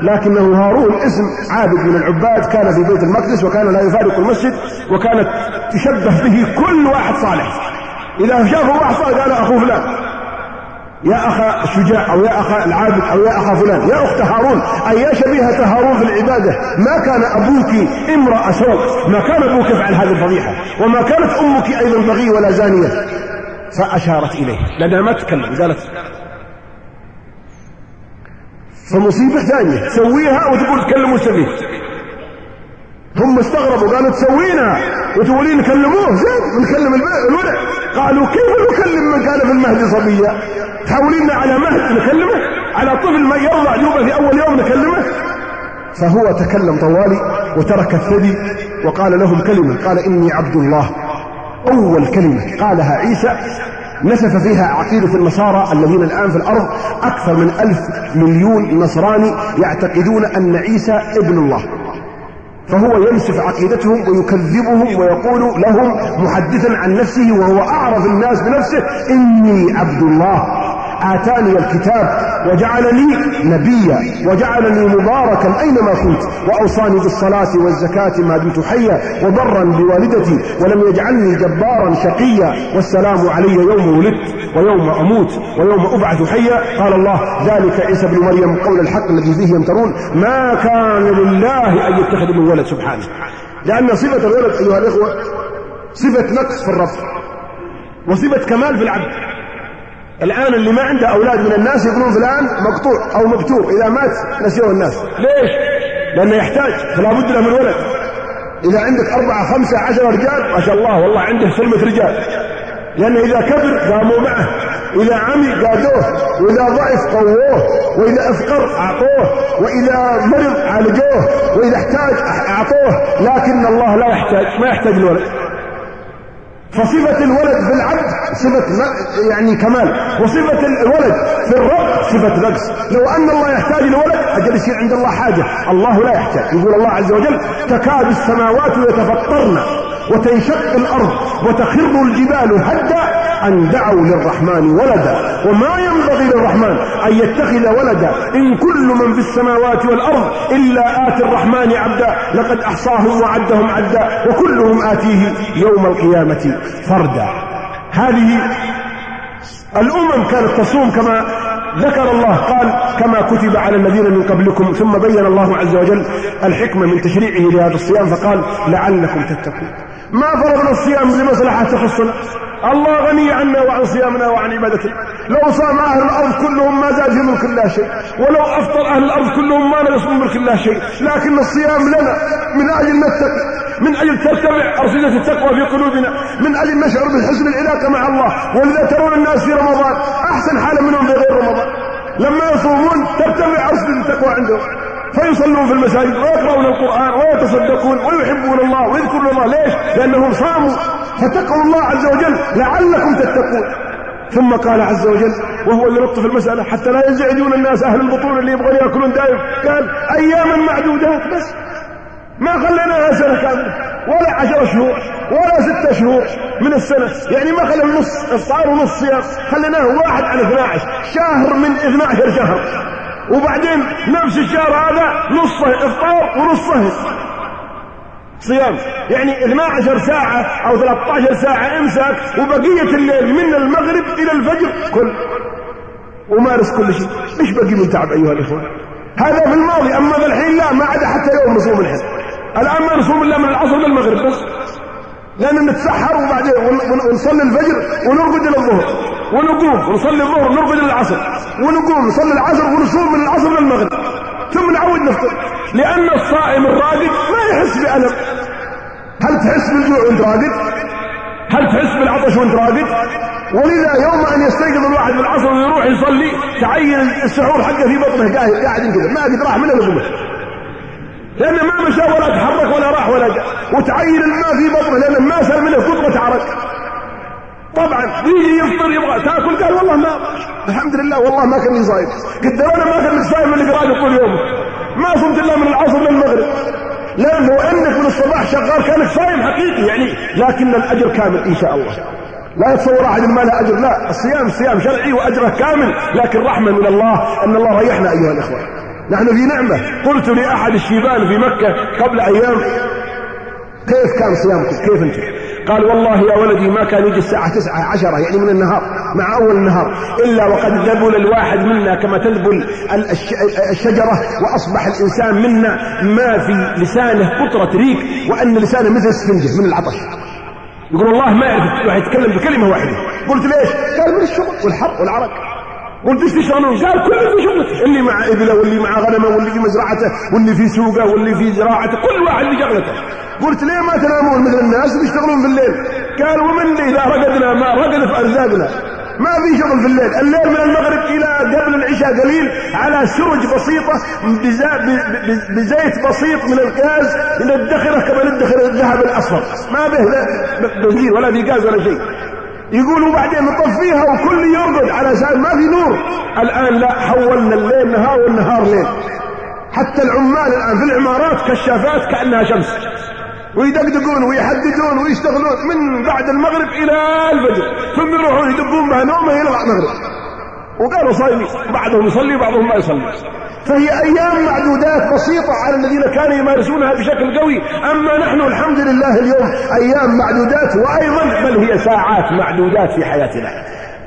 لكنه هارون اسم عابد من العباد كان في بيت المقدس وكان لا يفارق المسجد وكانت تشبه به كل واحد صالح. إذا شافوا واحد صالح قال أخو فلان. يا أخا الشجاع أو يا أخا العابد أو يا أخا فلان يا أخت هارون أي يا شبيهة هارون في العبادة ما كان أبوك امرأة سوء ما كان أبوك يفعل هذه الفضيحة وما كانت أمك أيضا بغي ولا زانية. فأشارت إليه لأنها ما تتكلم قالت فمصيبة ثانية تسويها وتقول تكلموا السبيل هم استغربوا قالوا تسوينا وتقولين نكلموه زين نكلم الولد. قالوا كيف نكلم من كان في المهد صبيا؟ تحولينا على مهد نكلمه على طفل ما يرضع جوبه في أول يوم نكلمه. فهو تكلم طوالي وترك الثدي وقال لهم كلمة قال إني عبد الله. أول كلمة قالها عيسى نسف فيها عقيدة النصارى الذين الآن في الأرض أكثر من ألف مليون نصراني يعتقدون أن عيسى ابن الله. فهو ينسف عقيدتهم ويكذبهم ويقول لهم محدثا عن نفسه وهو أعرف الناس بنفسه إني عبد الله. آتاني الكتاب وجعلني نبيا وجعلني مباركا أينما كنت وأوصاني بالصلاة والزكاة ما دمت حيا وبرا بوالدتي ولم يجعلني جبارا شقيا والسلام علي يوم ولدت ويوم أموت ويوم أبعث حيا قال الله ذلك عيسى بن مريم قول الحق الذي فيه يمترون ما كان لله أن يتخذ من ولد سبحانه لأن صفة الولد أيها الإخوة صفة نقص في الرب وصفة كمال في العبد الآن اللي ما عنده أولاد من الناس يقولون فلان مقطوع أو مبتور إذا مات نسيوه الناس. ليش؟ لأنه يحتاج فلا بد له من ولد. إذا عندك أربعة خمسة عشر رجال ما شاء الله والله عنده سلمة رجال. لأنه إذا كبر قاموا معه إذا عمي قادوه وإذا ضعف قووه وإذا أفقر أعطوه وإذا مرض عالجوه وإذا احتاج أعطوه. لكن الله لا يحتاج ما يحتاج الولد. فصفة الولد في العبد صفة يعني كمال. وصفة الولد في الرب صفة نقص. لو أن الله يحتاج لولد أجل يصير عند الله حاجة. الله لا يحتاج. يقول الله عز وجل تكاد السماوات يتفطرن وتنشق الأرض وتخر الجبال هدا أن دعوا للرحمن ولدا. وما ينبغي للرحمن أن يتخذ ولدا. إن كل من في السماوات والأرض إلا آتي الرحمن عبدا. لقد أحصاهم وعدهم عدا. وكلهم آتيه يوم القيامة فردا. هذه الأمم كانت تصوم كما ذكر الله. قال كما كتب على الذين من قبلكم. ثم بين الله عز وجل الحكمة من تشريعه لهذا الصيام. فقال لعلكم تتقون. ما فرضنا الصيام لمصلحة تخصنا. الله غني عنا وعن صيامنا وعن عبادتنا لو صام أهل الأرض كلهم ما زاد في ملك الله شيء. ولو أفطر أهل الأرض كلهم ما نقص من ملك الله شيء. لكن الصيام لنا من أجل نتقي من أجل ترتفع أرصدة التقوى في قلوبنا من أجل نشعر بحسن العلاقة مع الله. ولذا ترون الناس في رمضان أحسن حالة منهم في غير رمضان. لما يصومون ترتفع أرصدة التقوى عندهم. فيصلون في المساجد ويقرؤون القرآن ويتصدقون ويحبون الله ويذكرون الله. ليش؟ لأنهم صاموا فتقوا الله عز وجل لعلكم تتقون. ثم قال عز وجل وهو يلطف المسألة حتى لا يزعجون الناس أهل البطون اللي يبغون يأكلون دائم قال أياما معدودات بس. ما خليناها سنة كاملة ولا عشر شهور ولا ستة شهور من السنة. يعني ما خلينا نص افطار ونص صيام. خليناه واحد على 12 شهر من 12 شهر. وبعدين نفس الشهر هذا نصه إفطار ونصه صيام. يعني 12 ساعة أو 13 ساعة امسك وبقية الليل من المغرب إلى الفجر كل ومارس كل شيء. إيش بقي من تعب أيها الإخوة؟ هذا في الماضي أما في الحين لا ما عدا حتى يوم نصوم الحين. الآن ما نصوم إلا من العصر للمغرب بس. لأن نتسحر وبعدين ونصلي الفجر ونرقد إلى الظهر. ونقوم ونصلي الظهر ونرقد إلى العصر ونقوم نصلي العصر ونصوم من العصر للمغرب. ثم نعود نفطر. لأن الصائم الراقد ما يحس بألم. هل تحس بالجوع وأنت راقد؟ هل تحس بالعطش وأنت راقد؟ ولذا يوم أن يستيقظ الواحد بالعصر ويروح يصلي تعين السحور حقه في بطنه قاعد كذا ما قد راح منه لقمة. لأنه ما مشى ولا تحرك ولا راح ولا جاء. وتعين الماء في بطنه لأنه ما سال منه قطره عرق. طبعا يجي يفطر يبغى تاكل قال والله ما الحمد لله والله ما كان صايم قلت أنا ما كان صايم اللي قراءه طول يومه ما صمت إلا من العصر للمغرب لا لو انك من الصباح شغال كانك صايم حقيقي يعني لكن الأجر كامل إن شاء الله. لا يتصور أحد ما له أجر. لا الصيام صيام شرعي وأجره كامل لكن رحمة من الله أن الله ريحنا أيها الإخوة. نحن في نعمة. قلت لأحد الشيبان في مكة قبل أيام كيف كان صيامكم كيف أنتم قال والله يا ولدي ما كان يجي الساعة تسعة عشرة يعني من النهار مع أول النهار إلا وقد ذبل الواحد منا كما تذبل الشجرة وأصبح الإنسان منا ما في لسانه قطرة ريق وأن لسانه مثل السفنجة من العطش. يقول والله ما يعرف يتكلم بكلمة واحدة. قلت ليش؟ قال من الشغل والحر والعرق. قلت إيش تشتغلون؟ قال كل في شغلته اللي مع إبله واللي مع غنمه واللي في مزرعته واللي في سوقه واللي في زراعته كل واحد في شغلته قلت ليه ما تنامون مثل الناس وتشتغلون في الليل؟ قال ومن اذا رقدنا ما رقد في أرزاقنا. ما في شغل في الليل. الليل من المغرب إلى قبل العشاء قليل على سرج بسيطة بزيت بسيط من الغاز ندخره كما ندخر الذهب الاصفر ما به بنزين ولا في غاز ولا شيء. يقول وبعدين نطفيها وكل يرقد على أساس ما في نور. الآن لا حولنا الليل نهار والنهار ليل. حتى العمال الآن في العمارات كشافات كأنها شمس. ويدقدقون ويحددون ويشتغلون من بعد المغرب إلى الفجر. ثم يروحون يدقون بها نومة إلى المغرب. وقالوا صايمين بعضهم يصلي بعضهم ما يصلي. فهي أيام معدودات بسيطة على الذين كانوا يمارسونها بشكل قوي. أما نحن الحمد لله اليوم أيام معدودات وأيضا بل هي ساعات معدودات في حياتنا.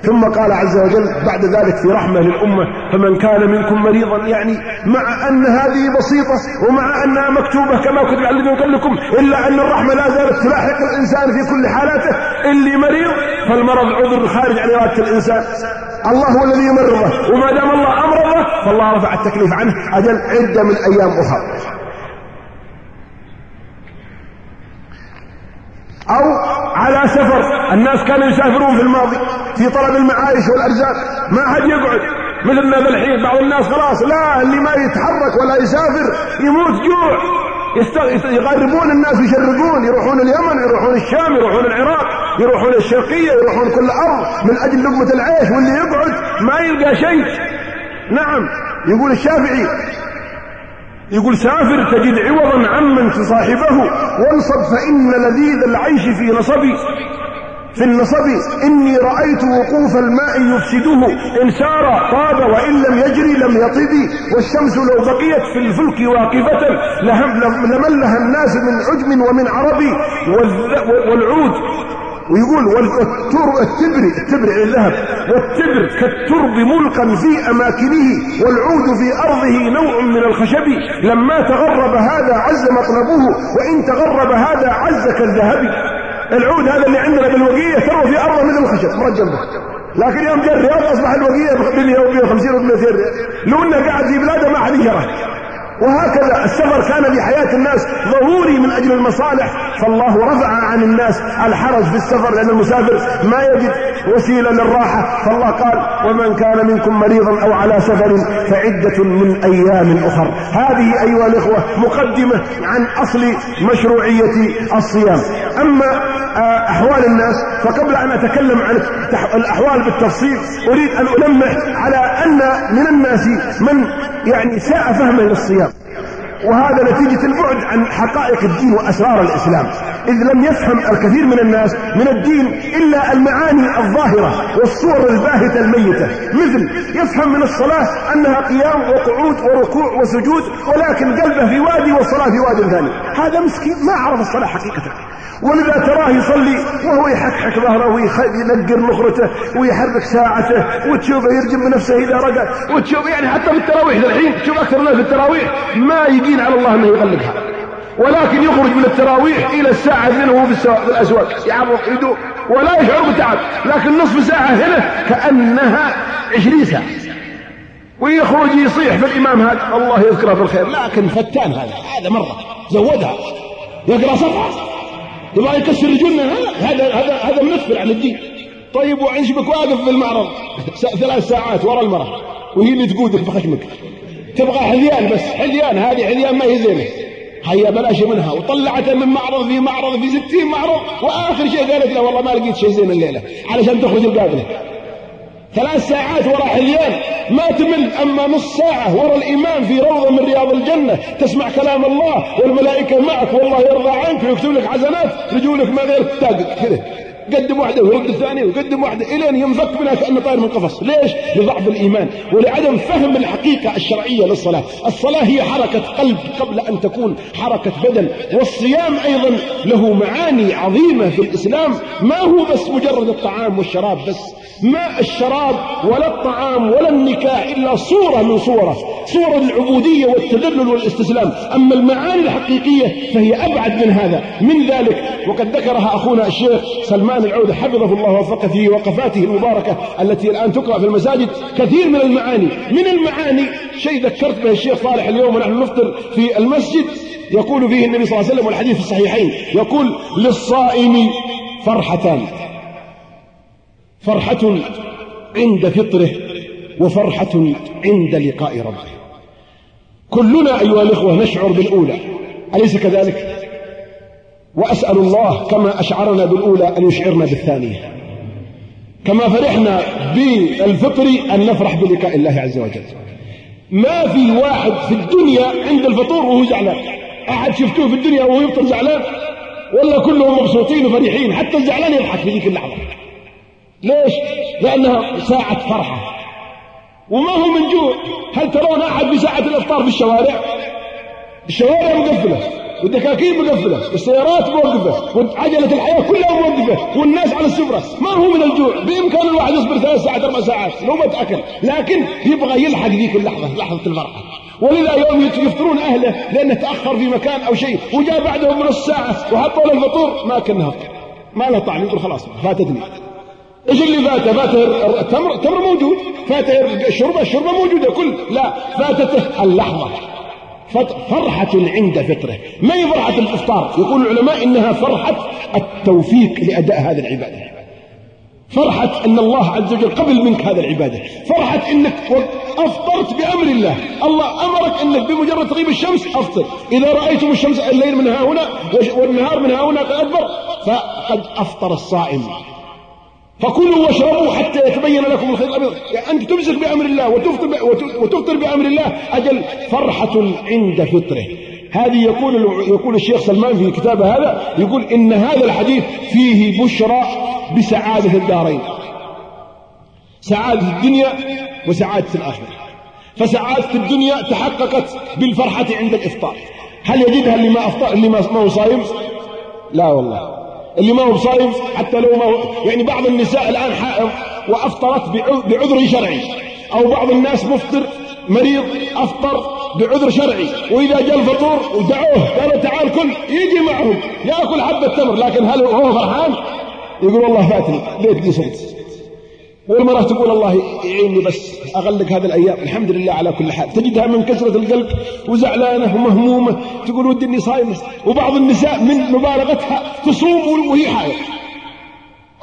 ثم قال عز وجل بعد ذلك في رحمة للأمة فمن كان منكم مريضا يعني مع أن هذه بسيطة ومع أنها مكتوبة كما كتب على الذين قبلكم إلا أن الرحمة لا زالت تلاحق الإنسان في كل حالاته. اللي مريض فالمرض عذر خارج عن إرادة الإنسان. الله هو الذي يمرضه وما دام الله أمرضه فالله رفع التكليف عنه أجل عدة من أيام أخرى أو على سفر الناس كانوا يسافرون في الماضي في طلب المعايش والأرزاق ما حد يقعد. مثلنا ذا الحين بعض الناس خلاص لا اللي ما يتحرك ولا يسافر يموت جوع. يغربون الناس يشرقون يروحون اليمن يروحون الشام يروحون العراق. يروحون الشرقية يروحون كل أرض من أجل لقمة العيش واللي يقعد ما يلقى شيء. نعم يقول الشافعي يقول سافر تجد عوضا عمن تصاحبه وانصب فإن لذيذ العيش في نصبي. في النصب إني رأيت وقوف الماء يفسده إن سار طاب وإن لم يجري لم يطب والشمس لو بقيت في الفلك واقفة لملها الناس من عجم ومن عربي والعود ويقول والتر التبر التبر يعني الذهب. والتبر كالترب ملقا في أماكنه والعود في أرضه نوع من الخشب. لما تغرب هذا عز مطلبه وإن تغرب هذا عز كالذهب. العود هذا اللي عندنا بالوقية ترى في أرضه مثل الخشب. مرجل به لكن يوم جاء الرياض أصبح الوقية ب 100 و 150 و 200 ريال لو إنه قاعد في بلاده ما حد يجره. وهكذا السفر كان في حياة الناس ضروري من أجل المصالح. فالله رفع عن الناس الحرج في السفر لأن المسافر ما يجد وسيلة للراحة. فالله قال ومن كان منكم مريضا أو على سفر فعدة من أيام أخر. هذه أيها الإخوة مقدمة عن أصل مشروعية الصيام. أما آه، أحوال الناس فقبل أن أتكلم عن الأحوال بالتفصيل أريد أن ألمح على أن من الناس من يعني ساء فهمه للصيام. them. وهذا نتيجة البعد عن حقائق الدين وأسرار الإسلام. إذ لم يفهم الكثير من الناس من الدين إلا المعاني الظاهرة والصور الباهتة الميتة. مثل يفهم من الصلاة أنها قيام وقعود وركوع وسجود ولكن قلبه في وادي والصلاة في وادي ثاني. هذا مسكين ما عرف الصلاة حقيقة. ولذا تراه يصلي وهو يحكحك ظهره وينقر نخرته ويحرك ساعته وتشوفه يرجم بنفسه إذا رقد وتشوف يعني حتى في التراويح. الحين تشوف أكثر الناس في التراويح ما يقين على الله أنه يغلقها. ولكن يخرج من التراويح إلى الساعة 2 وهو في الاسواق يعرف يده ولا يشعر بتعب. لكن نصف ساعة هنا كأنها 20 ساعه ويخرج يصيح في الإمام هذا. الله يذكره بالخير. لكن فتان هذا. هذا مرة. زودها. يقرأ صفحة. يبغى يكسر الجنة. هذا هذا هذا منفر عن الدين. طيب وعنش بك واقف في المعرض. ثلاث ساعات ورا المرأة. وهي اللي تقودك بخشمك تبغى حذيان بس حذيان هذه حذيان ما هي زينة. هيا بلاش منها. وطلعته من معرض في معرض في ستين معرض وآخر شيء قالت له والله ما لقيت شيء زين الليلة علشان تخرج القابلة. ثلاث ساعات ورا حليان ما تمل أما نص ساعة ورا الإمام في روضة من رياض الجنة. تسمع كلام الله والملائكة معك والله يرضى عنك ويكتب لك حسنات رجولك ما غير كذا قدم واحدة ويرد الثانية وقدم واحدة إلين ينفك منها كأنه طاير من قفص. ليش؟ لضعف الإيمان ولعدم فهم الحقيقة الشرعية للصلاة. الصلاة هي حركة قلب قبل أن تكون حركة بدن والصيام أيضا له معاني عظيمة في الإسلام. ما هو بس مجرد الطعام والشراب بس ما الشراب ولا الطعام ولا النكاح إلا صورة من صورة صورة العبودية والتذلل والاستسلام. أما المعاني الحقيقية فهي أبعد من هذا. من ذلك وقد ذكرها أخونا الشيخ سلمان العودة حفظه الله وفقه في وقفاته المباركة التي الآن تقرأ في المساجد. كثير من المعاني من المعاني شيء ذكرت به الشيخ صالح اليوم ونحن نفطر في المسجد. يقول فيه النبي صلى الله عليه وسلم والحديث في الصحيحين يقول للصائم فرحتان. فرحة عند فطره وفرحة عند لقاء ربه. كلنا أيها الإخوة نشعر بالأولى. أليس كذلك؟ وأسأل الله كما أشعرنا بالأولى أن يشعرنا بالثانية. كما فرحنا بالفطر أن نفرح بلقاء الله عز وجل. ما في واحد في الدنيا عند الفطور وهو زعلان. أحد شفتوه في الدنيا وهو يفطر زعلان؟ ولا كلهم مبسوطين وفرحين حتى الزعلان يضحك في ذيك اللحظة. ليش؟ لأنها ساعة فرحة. وما هو من جوع هل ترون أحد بساعة الإفطار في الشوارع؟ الشوارع مقفلة. والدكاكين مقفلة والسيارات موقفة وعجلة الحياة كلها موقفة والناس على السفرة. ما هو من الجوع؟ بإمكان الواحد يصبر ثلاث ساعات أربع ساعات لو ما تأكل. لكن يبغى يلحق ذيك اللحظة لحظة الفرحة ولذا يوم يفطرون أهله لأنه تأخر في مكان أو شيء وجاء بعدهم نص ساعة وحطوا له الفطور ما كنها ما له طعم يقول خلاص فاتتني إيش اللي فاته فاته التمر التمر موجود. فاته الشربة الشربة موجودة كل لا فاتته اللحظة. فرحة عند فطره. ما هي فرحة الإفطار؟ يقول العلماء إنها فرحة التوفيق لأداء هذه العبادة. فرحة أن الله عز وجل قبل منك هذا العبادة. فرحة أنك أفطرت بأمر الله. الله أمرك أنك بمجرد تغيب الشمس أفطر. إذا رأيتم الشمس الليل من ها هنا والنهار من ها هنا قد فقد أفطر الصائم. فكلوا واشربوا حتى يتبين لكم الخيط الأبيض. يعني أنت تمسك بأمر الله وتفطر وتفطر بأمر الله أجل فرحة عند فطره. هذه يقول يقول الشيخ سلمان في كتابه هذا يقول إن هذا الحديث فيه بشرى بسعادة الدارين. سعادة الدنيا وسعادة الآخرة. فسعادة الدنيا تحققت بالفرحة عند الإفطار. هل يجدها اللي ما افطر اللي ما هو صايم؟ لا والله. اللي ما هو بصايم حتى لو ما هو يعني بعض النساء الآن حائض وأفطرت بعذر شرعي. أو بعض الناس مفطر مريض أفطر بعذر شرعي. وإذا جاء الفطور ودعوه قالوا تعال كل يجي معهم يأكل حبة تمر. لكن هل هو فرحان؟ يقول والله فاتني ليت صمت والمرأة تقول الله يعيني بس أغلق هذه الأيام. الحمد لله على كل حال. تجدها من كسرة القلب وزعلانة ومهمومة. تقول ودي إني صايمة وبعض النساء من مبالغتها تصوم وهي حائض.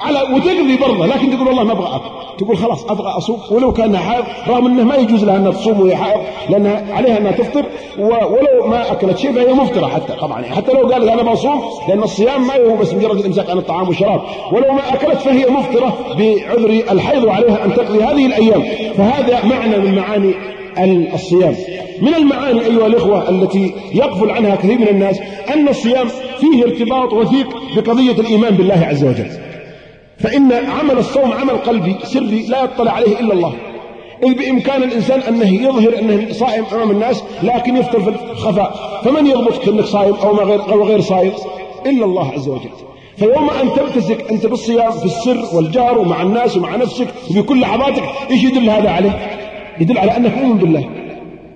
على وتقضي برضه لكن تقول والله ما أبغى اكل تقول خلاص أبغى أصوم ولو كان حائض رغم إنه ما يجوز لها إنها تصوم وهي حائض لانها عليها إنها تفطر ولو ما أكلت شيء فهي مفطرة حتى طبعا يعني حتى لو قالت أنا بصوم لأن الصيام ما هو بس مجرد الإمساك عن الطعام والشراب. ولو ما أكلت فهي مفطرة بعذر الحيض وعليها أن تقضي هذه الأيام. فهذا معنى من معاني الصيام. من المعاني أيها الإخوة التي يغفل عنها كثير من الناس أن الصيام فيه ارتباط وثيق بقضية الإيمان بالله عز وجل. فإن عمل الصوم عمل قلبي سري لا يطلع عليه إلا الله. إذ بإمكان الإنسان أنه يظهر أنه صائم أمام الناس لكن يفطر في الخفاء. فمن يضبطك أنك صائم أو ما غير, أو غير صائم؟ إلا الله عز وجل. فيوم أن تمتزك أنت بالصيام في السر والجهر ومع الناس ومع نفسك وبكل لحظاتك إيش يدل هذا عليه يدل على أنك مؤمن بالله.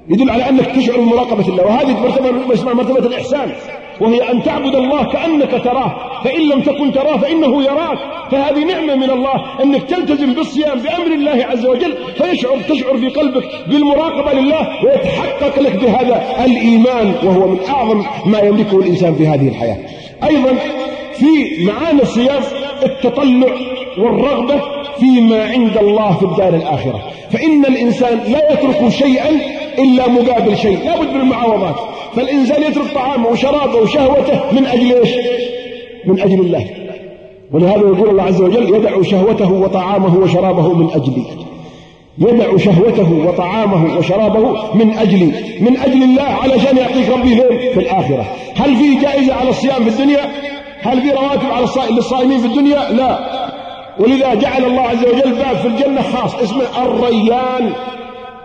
يدل على أنك تشعر بمراقبة الله. وهذه مرتبة مرتبة الإحسان. وهي أن تعبد الله كأنك تراه فإن لم تكن تراه فإنه يراك. فهذه نعمة من الله أنك تلتزم بالصيام بأمر الله عز وجل فيشعر تشعر في قلبك بالمراقبة لله ويتحقق لك بهذا الإيمان وهو من أعظم ما يملكه الإنسان في هذه الحياة. أيضا في معاني الصيام التطلع والرغبة فيما عند الله في الدار الآخرة. فإن الإنسان لا يترك شيئا إلا مقابل شيء لا بد من المعوضات فالإنسان يترك طعامه وشرابه وشهوته من أجل إيش؟ من أجل الله. ولهذا يقول الله عز وجل يدع شهوته وطعامه وشرابه من أجلي يدع شهوته وطعامه وشرابه من أجلي من أجل الله علشان يعطيك ربي فين في الآخرة. هل في جائزة على الصيام في الدنيا؟ هل في رواتب على للصائمين في الدنيا؟ لا. ولذا جعل الله عز وجل باب في الجنة خاص اسمه الريان.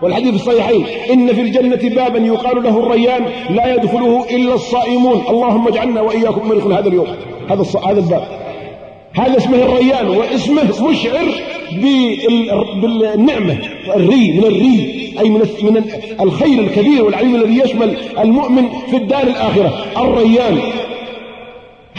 والحديث الصحيحين إن في الجنة بابا يقال له الريان لا يدخله إلا الصائمون. اللهم اجعلنا وإياكم من يدخل هذا اليوم. هذا هذا الباب. هذا اسمه الريان واسمه مشعر بالنعمة. الري من الري أي من من الخير الكبير والعليم الذي يشمل المؤمن في الدار الآخرة. الريان.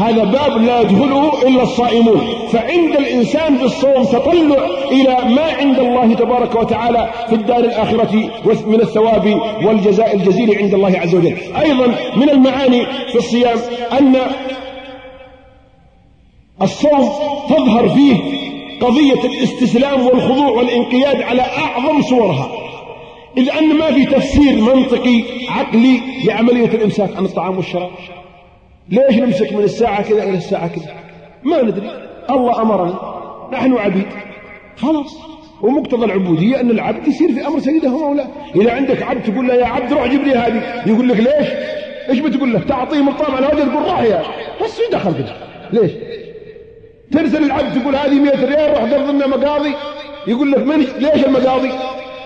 هذا باب لا يدخله إلا الصائمون. فعند الإنسان بالصوم تطلع إلى ما عند الله تبارك وتعالى في الدار الآخرة من الثواب والجزاء الجزيل عند الله عز وجل. أيضا من المعاني في الصيام أن الصوم تظهر فيه قضية الاستسلام والخضوع والانقياد على أعظم صورها. إذ أن ما في تفسير منطقي عقلي لعملية الإمساك عن الطعام والشراب. ليش نمسك من الساعة كذا إلى الساعة كذا؟ ما ندري. الله أمرنا. نحن عبيد. خلاص. ومقتضى العبودية أن العبد يصير في أمر سيده مولاه إذا عندك عبد تقول له يا عبد روح جيب لي هذه. يقول لك ليش؟ إيش بتقول له؟ تعطيه مطعم على وجه تقول روح يا. بس دخل كذا ليش؟ ترسل العبد تقول هذه 100 ريال روح قرض لنا مقاضي. يقول لك من؟ ليش المقاضي؟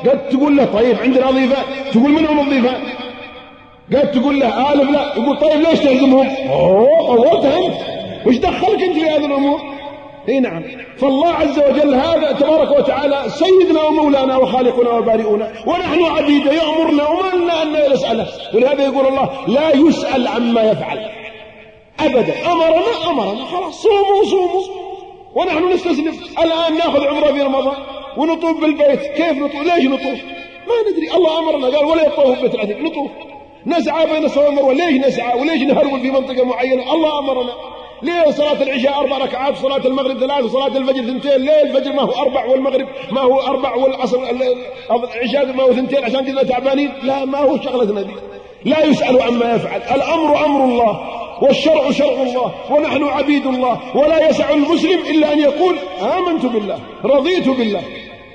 قد تقول له طيب عندنا وظيفة. تقول من هم الوظيفة قد تقول له آلف لا يقول طيب ليش تهزمهم؟ أوه طولت انت وش دخلك أنت في هذه الأمور؟ إي نعم. فالله عز وجل هذا تبارك وتعالى سيدنا ومولانا وخالقنا وبارئنا ونحن عبيده يأمرنا وما لنا أن نساله ولهذا يقول الله لا يسأل عما يفعل. أبدا. أمرنا أمرنا. خلاص صوموا صوموا. ونحن نستسلم. الآن نأخذ عمرة في رمضان ونطوف بالبيت. كيف نطوف؟ ليش نطوف؟ ما ندري. الله أمرنا. قال ولا يطوف بيت نطوف. نسعى بين الصفا والمروة ليش نسعى وليش نهرول في منطقة معينة؟ الله أمرنا. ليه صلاة العشاء أربع ركعات صلاة المغرب ثلاث وصلاة الفجر ثنتين. ليه الفجر ما هو أربع والمغرب ما هو أربع والعصر العشاء ما هو ثنتين عشان كذا تعبانين. لا ما هو شغلتنا دي لا يسأل عما يفعل. الأمر أمر الله والشرع شرع الله ونحن عبيد الله. ولا يسع المسلم إلا أن يقول آمنت بالله رضيت بالله.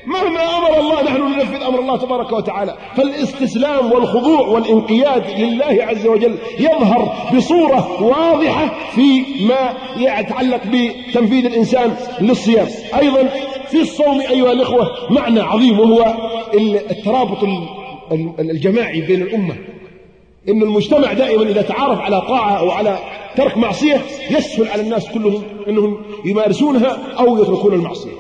مهما أمر الله نحن ننفذ أمر الله تبارك وتعالى. فالاستسلام والخضوع والانقياد لله عز وجل يظهر بصورة واضحة في ما يتعلق بتنفيذ الإنسان للصيام. أيضا في الصوم أيها الإخوة معنى عظيم وهو الترابط الجماعي بين الأمة. إن المجتمع دائما إذا تعارف على طاعة أو على ترك معصية يسهل على الناس كلهم أنهم يمارسونها أو يتركون المعصية.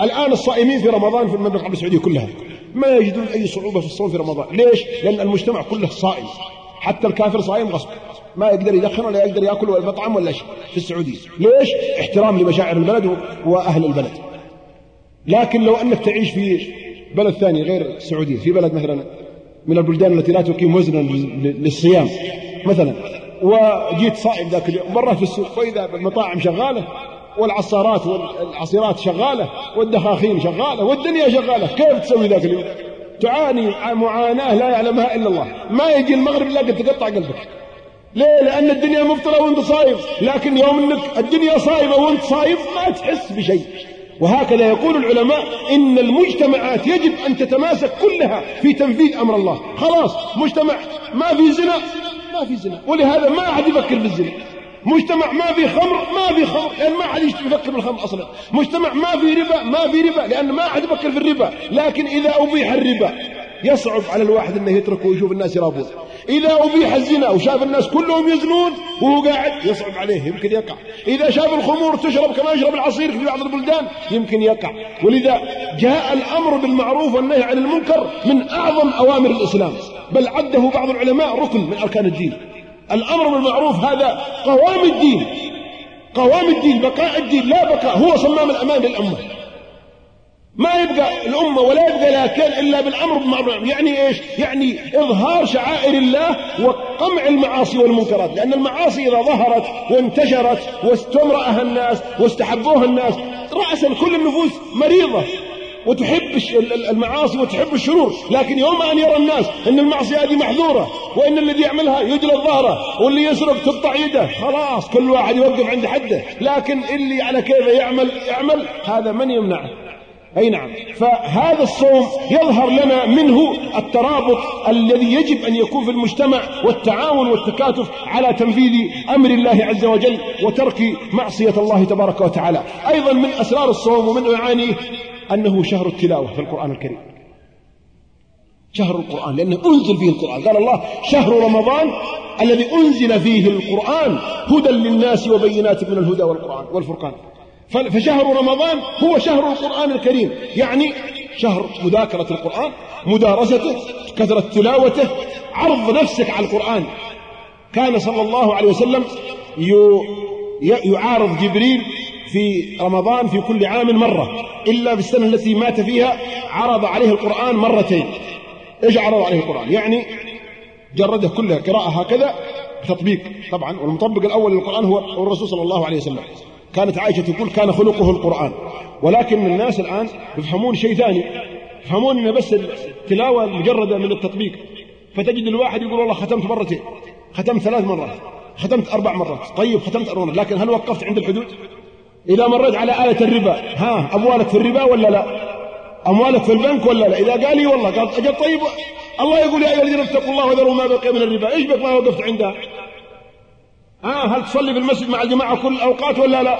الآن الصائمين في رمضان في المملكة العربية السعودية كلها ما يجدون أي صعوبة في الصوم في رمضان. ليش؟ لأن المجتمع كله صائم. حتى الكافر صائم غصب. ما يقدر يدخن ولا يقدر يأكل ولا مطعم ولا شيء في السعودية. ليش؟ احترام لمشاعر البلد وأهل البلد. لكن لو أنك تعيش في بلد ثاني غير السعودية في بلد مثلا من البلدان التي لا تقيم وزنا للصيام مثلا وجيت صائم ذاك اليوم مرة في السوق وإذا المطاعم شغالة والعصارات والعصيرات شغالة والدخاخين شغالة والدنيا شغالة. كيف تسوي ذاك اليوم؟ تعاني معاناة لا يعلمها إلا الله. ما يجي المغرب إلا قد تقطع قلبك. ليه؟ لأن الدنيا مفطرة وأنت صايم لكن يوم إنك الدنيا صايمة وأنت صايم ما تحس بشيء. وهكذا يقول العلماء إن المجتمعات يجب أن تتماسك كلها في تنفيذ أمر الله. خلاص مجتمع ما في زنا ما في زنا. ولهذا ما أحد يفكر بالزنا. مجتمع ما في خمر ما في خمر لأن ما حد يفكر بالخمر أصلا. مجتمع ما في ربا ما في ربا لأن ما حد يفكر في الربا. لكن إذا أبيح الربا يصعب على الواحد أنه يتركه ويشوف الناس يرابون. إذا أبيح الزنا وشاف الناس كلهم يزنون وهو قاعد يصعب عليه يمكن يقع. إذا شاف الخمور تشرب كما يشرب العصير في بعض البلدان يمكن يقع. ولذا جاء الأمر بالمعروف والنهي عن المنكر من أعظم أوامر الإسلام. بل عده بعض العلماء ركن من أركان الدين. الأمر بالمعروف هذا قوام الدين. قوام الدين بقاء الدين لا بقاء هو صمام الأمان للأمة ما يبقى الأمة ولا يبقى لها كيل إلا بالأمر بالمعروف. يعني إيش؟ يعني إظهار شعائر الله وقمع المعاصي والمنكرات. لأن المعاصي إذا ظهرت وانتشرت واستمرأها الناس واستحبوها الناس رأسا كل النفوس مريضة. وتحب المعاصي وتحب الشرور. لكن يوم أن يرى الناس أن المعصية هذه محذورة وأن الذي يعملها يجلى ظهره واللي يسرق تقطع يده خلاص كل واحد يوقف عند حده. لكن اللي على كيفه يعمل يعمل هذا من يمنعه؟ أي نعم. فهذا الصوم يظهر لنا منه الترابط الذي يجب أن يكون في المجتمع والتعاون والتكاتف على تنفيذ أمر الله عز وجل وترك معصية الله تبارك وتعالى. أيضا من أسرار الصوم ومن معانيه أنه شهر التلاوة في القرآن الكريم. شهر القرآن لأنه أنزل فيه القرآن. قال الله شهر رمضان الذي أنزل فيه القرآن هدى للناس وبينات من الهدى والقرآن والفرقان. فشهر رمضان هو شهر القرآن الكريم. يعني شهر مذاكرة القرآن مدارسته كثرة تلاوته عرض نفسك على القرآن. كان صلى الله عليه وسلم يعارض جبريل في رمضان في كل عام مرة إلا في السنة التي مات فيها عرض عليه القرآن مرتين. إيش عرض عليه القرآن؟ يعني جرده كلها قراءة هكذا تطبيق. طبعا والمطبق الأول للقرآن هو الرسول صلى الله عليه وسلم. كانت عائشة تقول كان خلقه القرآن. ولكن الناس الآن يفهمون شيء ثاني. يفهمون أن بس التلاوة مجردة من التطبيق. فتجد الواحد يقول والله ختمت مرتين ختمت ثلاث مرات ختمت أربع مرات. طيب ختمت أربع مرات لكن هل وقفت عند الحدود؟ إذا مريت على آية الربا. ها أموالك في الربا ولا لا؟ أموالك في البنك ولا لا؟ إذا قال لي والله قال أجل طيب. الله يقول يا أيها الذين اتقوا الله وذروا ما بقي من الربا. إيش بك ما وقفت عندها؟ ها هل تصلي في المسجد مع الجماعة كل الأوقات ولا لا؟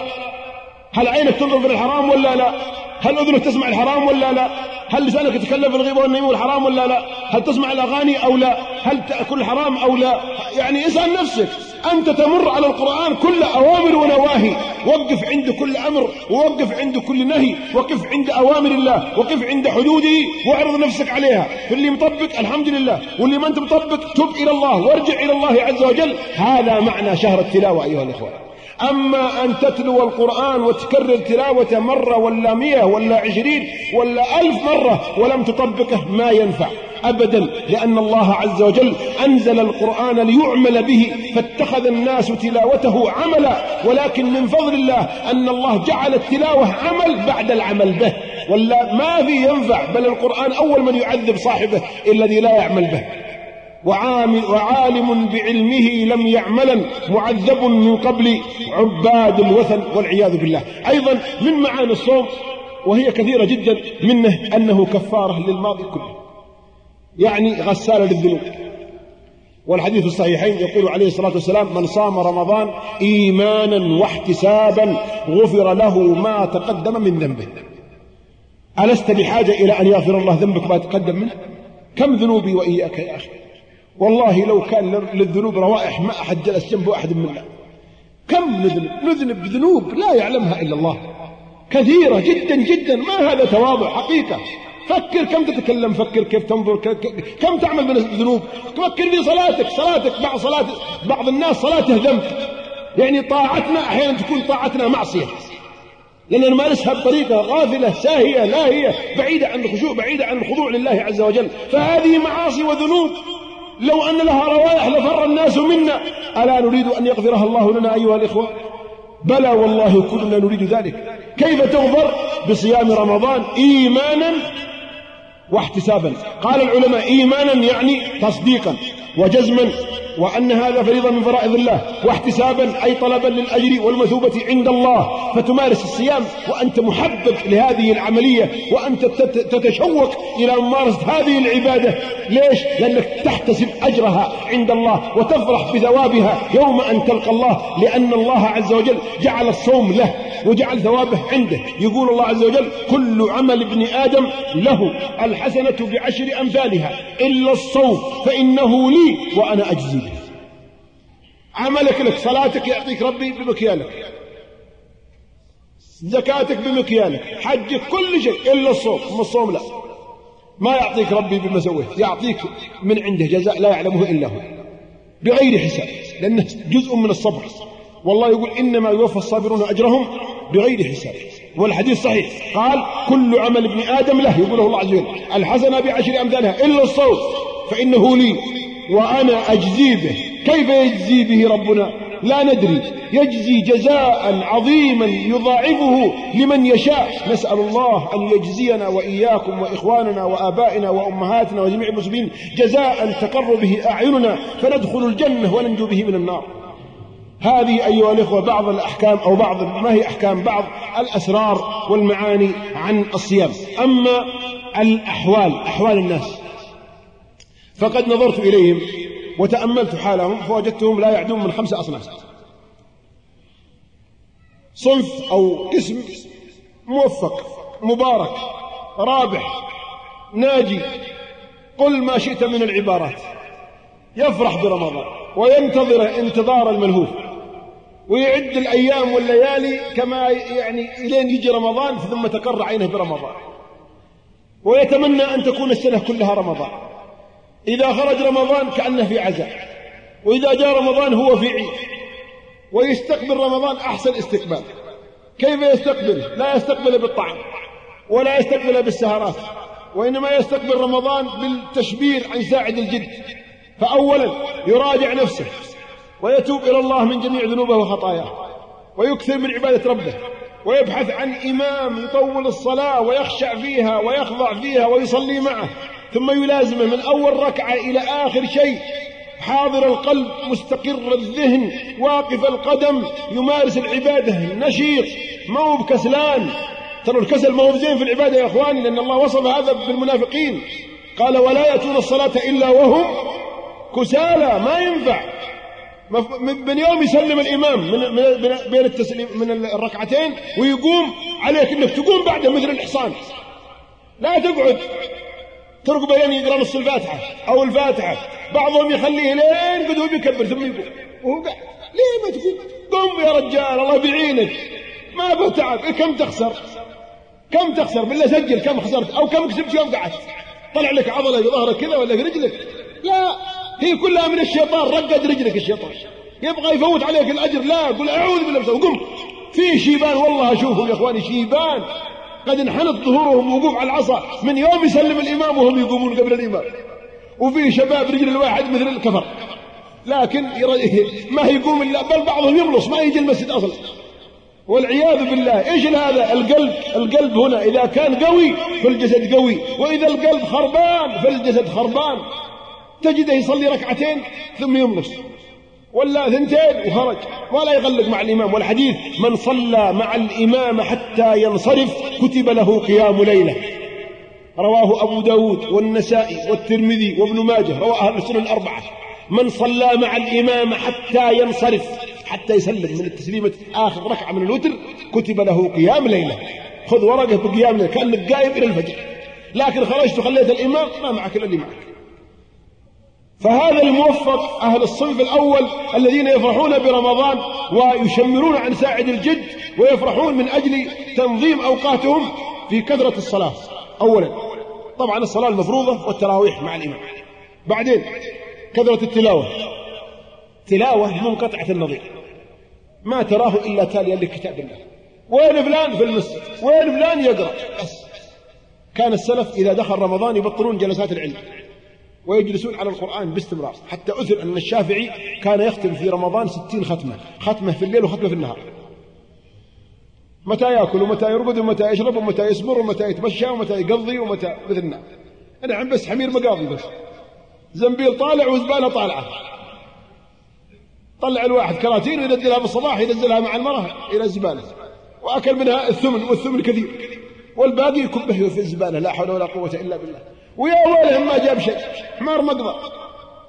هل عينك تنظر في الحرام ولا لا؟ هل أذنك تسمع الحرام ولا لا؟ هل لسانك يتكلم في الغيبة والنميمة والحرام ولا لا؟ هل تسمع الأغاني أو لا؟ هل تأكل حرام أو لا؟ يعني اسأل نفسك أنت تمر على القرآن كل أوامر ونواهي. وقف عند كل أمر ووقف عند كل نهي وقف عند أوامر الله وقف عند حدوده واعرض نفسك عليها. فاللي مطبق الحمد لله واللي ما أنت مطبق تب إلى الله وارجع إلى الله عز وجل. هذا معنى شهر التلاوة أيها الإخوة. أما أن تتلو القرآن وتكرر تلاوته مرة ولا مئة ولا عشرين ولا ألف مرة ولم تطبقه ما ينفع أبدا لأن الله عز وجل أنزل القرآن ليعمل به فاتخذ الناس تلاوته عملا ولكن من فضل الله أن الله جعل التلاوة عمل بعد العمل به. ولا ما في ينفع بل القرآن أول من يعذب صاحبه الذي لا يعمل به. وعامل وعالم بعلمه لم يعملا معذب من قبل عباد الوثن والعياذ بالله. أيضا من معاني الصوم وهي كثيرة جدا منه أنه كفارة للماضي كله. يعني غسالة للذنوب. والحديث الصحيحين يقول عليه الصلاة والسلام من صام رمضان إيمانا واحتسابا غفر له ما تقدم من ذنبه. ألست بحاجة إلى أن يغفر الله ذنبك ما تقدم منه؟ كم ذنوبي وإياك يا أخي؟ والله لو كان للذنوب روائح ما أحد جلس جنب أحد منا. كم نذنب نذنب ذنوب لا يعلمها إلا الله. كثيرة جدا جدا. ما هذا تواضع؟ حقيقة. فكر كم تتكلم فكر كيف تنظر كم تعمل من الذنوب؟ فكر في صلاتك. صلاتك بعض صلاة بعض الناس صلاته ذنب. يعني طاعتنا أحيانا تكون طاعتنا معصية. لأننا نمارسها بطريقة غافلة ساهية لاهية بعيدة عن الخشوع بعيدة عن الخضوع لله عز وجل. فهذه معاصي وذنوب. لو أن لها روائح لفر الناس منا. ألا نريد أن يغفرها الله لنا أيها الإخوة؟ بلى والله كلنا نريد ذلك. كيف تغفر؟ بصيام رمضان إيمانا واحتسابا. قال العلماء إيمانا يعني تصديقا وجزما وأن هذا فريضة من فرائض الله واحتسابا أي طلبا للأجر والمثوبة عند الله فتمارس الصيام وأنت محبب لهذه العملية وأنت تتشوق إلى ممارسة هذه العبادة. ليش؟ لأنك تحتسب أجرها عند الله وتفرح بثوابها يوم أن تلقى الله لأن الله عز وجل جعل الصوم له وجعل ثوابه عنده. يقول الله عز وجل كل عمل ابن آدم له الحسنة بعشر أمثالها إلا الصوم فإنه لي وأنا أجزي عملك لك صلاتك يعطيك ربي بمكيالك زكاتك بمكيالك حجك كل شيء إلا الصوم أما الصوم لا. ما يعطيك ربي بما سويت يعطيك من عنده جزاء لا يعلمه إلا هو بغير حساب لأنه جزء من الصبر. والله يقول إنما يوفى الصابرون أجرهم بغير حساب. والحديث صحيح قال كل عمل ابن آدم له. يقوله الله عز وجل الحسنة بعشر أمثالها إلا الصوم فإنه لي وأنا أجزي به. كيف يجزي به ربنا؟ لا ندري. يجزي جزاء عظيما يضاعفه لمن يشاء. نسأل الله أن يجزينا وإياكم وإخواننا وآبائنا وأمهاتنا وجميع المسلمين جزاء تقر به أعيننا فندخل الجنة وننجو به من النار. هذه أيها الإخوة بعض الأحكام أو بعض ما هي أحكام؟ بعض الأسرار والمعاني عن الصيام. أما الأحوال أحوال الناس. فقد نظرت إليهم وتأملت حالهم فوجدتهم لا يعدون من خمسة أصناف. صنف أو قسم موفق مبارك رابح ناجي قل ما شئت من العبارات. يفرح برمضان وينتظر انتظار الملهوف ويعد الأيام والليالي كما يعني إلين يجي رمضان ثم تقر عينه برمضان. ويتمنى أن تكون السنة كلها رمضان. إذا خرج رمضان كأنه في عزاء وإذا جاء رمضان هو في عيد ويستقبل رمضان أحسن استقبال. كيف يستقبل لا يستقبل بالطعام ولا يستقبل بالسهرات وإنما يستقبل رمضان بالتشبير عن ساعد الجد. فأولا يراجع نفسه ويتوب إلى الله من جميع ذنوبه وخطاياه ويكثر من عبادة ربه ويبحث عن إمام يطول الصلاة ويخشع فيها ويخضع فيها ويصلي معه. ثم يلازمه من أول ركعة إلى آخر شيء. حاضر القلب مستقر الذهن واقف القدم يمارس العبادة نشيط ما هو بكسلان. ترى الكسل ما هو زين في العبادة يا أخواني لأن الله وصف هذا بالمنافقين. قال ولا يأتون الصلاة إلا وهم كسالى. ما ينفع. من يوم يسلم الإمام من بين التسليم من الركعتين ويقوم عليك أنك تقوم بعده مثل الحصان لا تقعد. ترقب بين يقرأ نص الفاتحة أو الفاتحة. بعضهم يخليه لين قد هو بيكبر ثم يقوم وهو قاعد ليه ما تقوم قم يا رجال الله بيعينك ما به تعب إيه كم تخسر؟ كم تخسر؟ بالله سجل كم خسرت أو كم كسبت يوم قعدت؟ طلع لك عضلة في ظهرك كذا ولا في رجلك؟ لا. هي كلها من الشيطان. رقد رجلك الشيطان. يبغى يفوت عليك الأجر. لا قل أعوذ بالله وقم في شيبان والله أشوفهم يا إخواني شيبان. قد انحنت ظهورهم وقوف على العصا. من يوم يسلم الإمام وهم يقومون قبل الإمام. وفي شباب رجل الواحد مثل الكفر. لكن ما يقوم إلا بل بعضهم يملص ما يجي المسجد أصلا. والعياذ بالله إيش هذا؟ القلب القلب هنا إذا كان قوي فالجسد قوي. وإذا القلب خربان فالجسد خربان. تجده يصلي ركعتين ثم يملص. ولا ثنتين وخرج. ولا يغلق مع الإمام والحديث. من صلى مع الإمام حتى ينصرف كتب له قيام ليلة. رواه أبو داود والنسائي والترمذي وابن ماجه. رواه أهل الأربعة. من صلى مع الإمام حتى ينصرف حتى يسلم من التسليمة آخر ركعة من الوتر كتب له قيام ليلة. خذ ورقة بقيام ليلة كأنك قايم إلى الفجر. لكن خرجت وخليت الإمام ما معك إلا اللي معك. فهذا الموفق أهل الصنف الأول الذين يفرحون برمضان ويشمرون عن ساعد الجد ويفرحون من أجل تنظيم أوقاتهم في كثرة الصلاة. أولا طبعا الصلاة المفروضة والتراويح مع الإمام. بعدين كثرة التلاوة. تلاوة منقطعة النظير. ما تراه إلا تاليا لكتاب الله. وين فلان؟ في المسجد وين فلان؟ يقرأ. كان السلف إذا دخل رمضان يبطلون جلسات العلم. ويجلسون على القرآن باستمرار. حتى أثر أن الشافعي كان يختم في رمضان ستين ختمة. ختمة في الليل وختمة في النهار. متى يأكل ومتى يرقد ومتى يشرب ومتى يسمر ومتى يتمشى ومتى يقضي ومتى مثلنا أنا عم بس حمير مقاضي بس. زنبيل طالع وزبالة طالعة. طلع الواحد كراتين وينزلها بالصباح ينزلها مع المرأة إلى الزبالة. وأكل منها الثمن والثمن كثير. والباقي يكبه في الزبالة لا حول ولا قوة إلا بالله. ويا ويلهم ما جاب شيء. حمار مقضى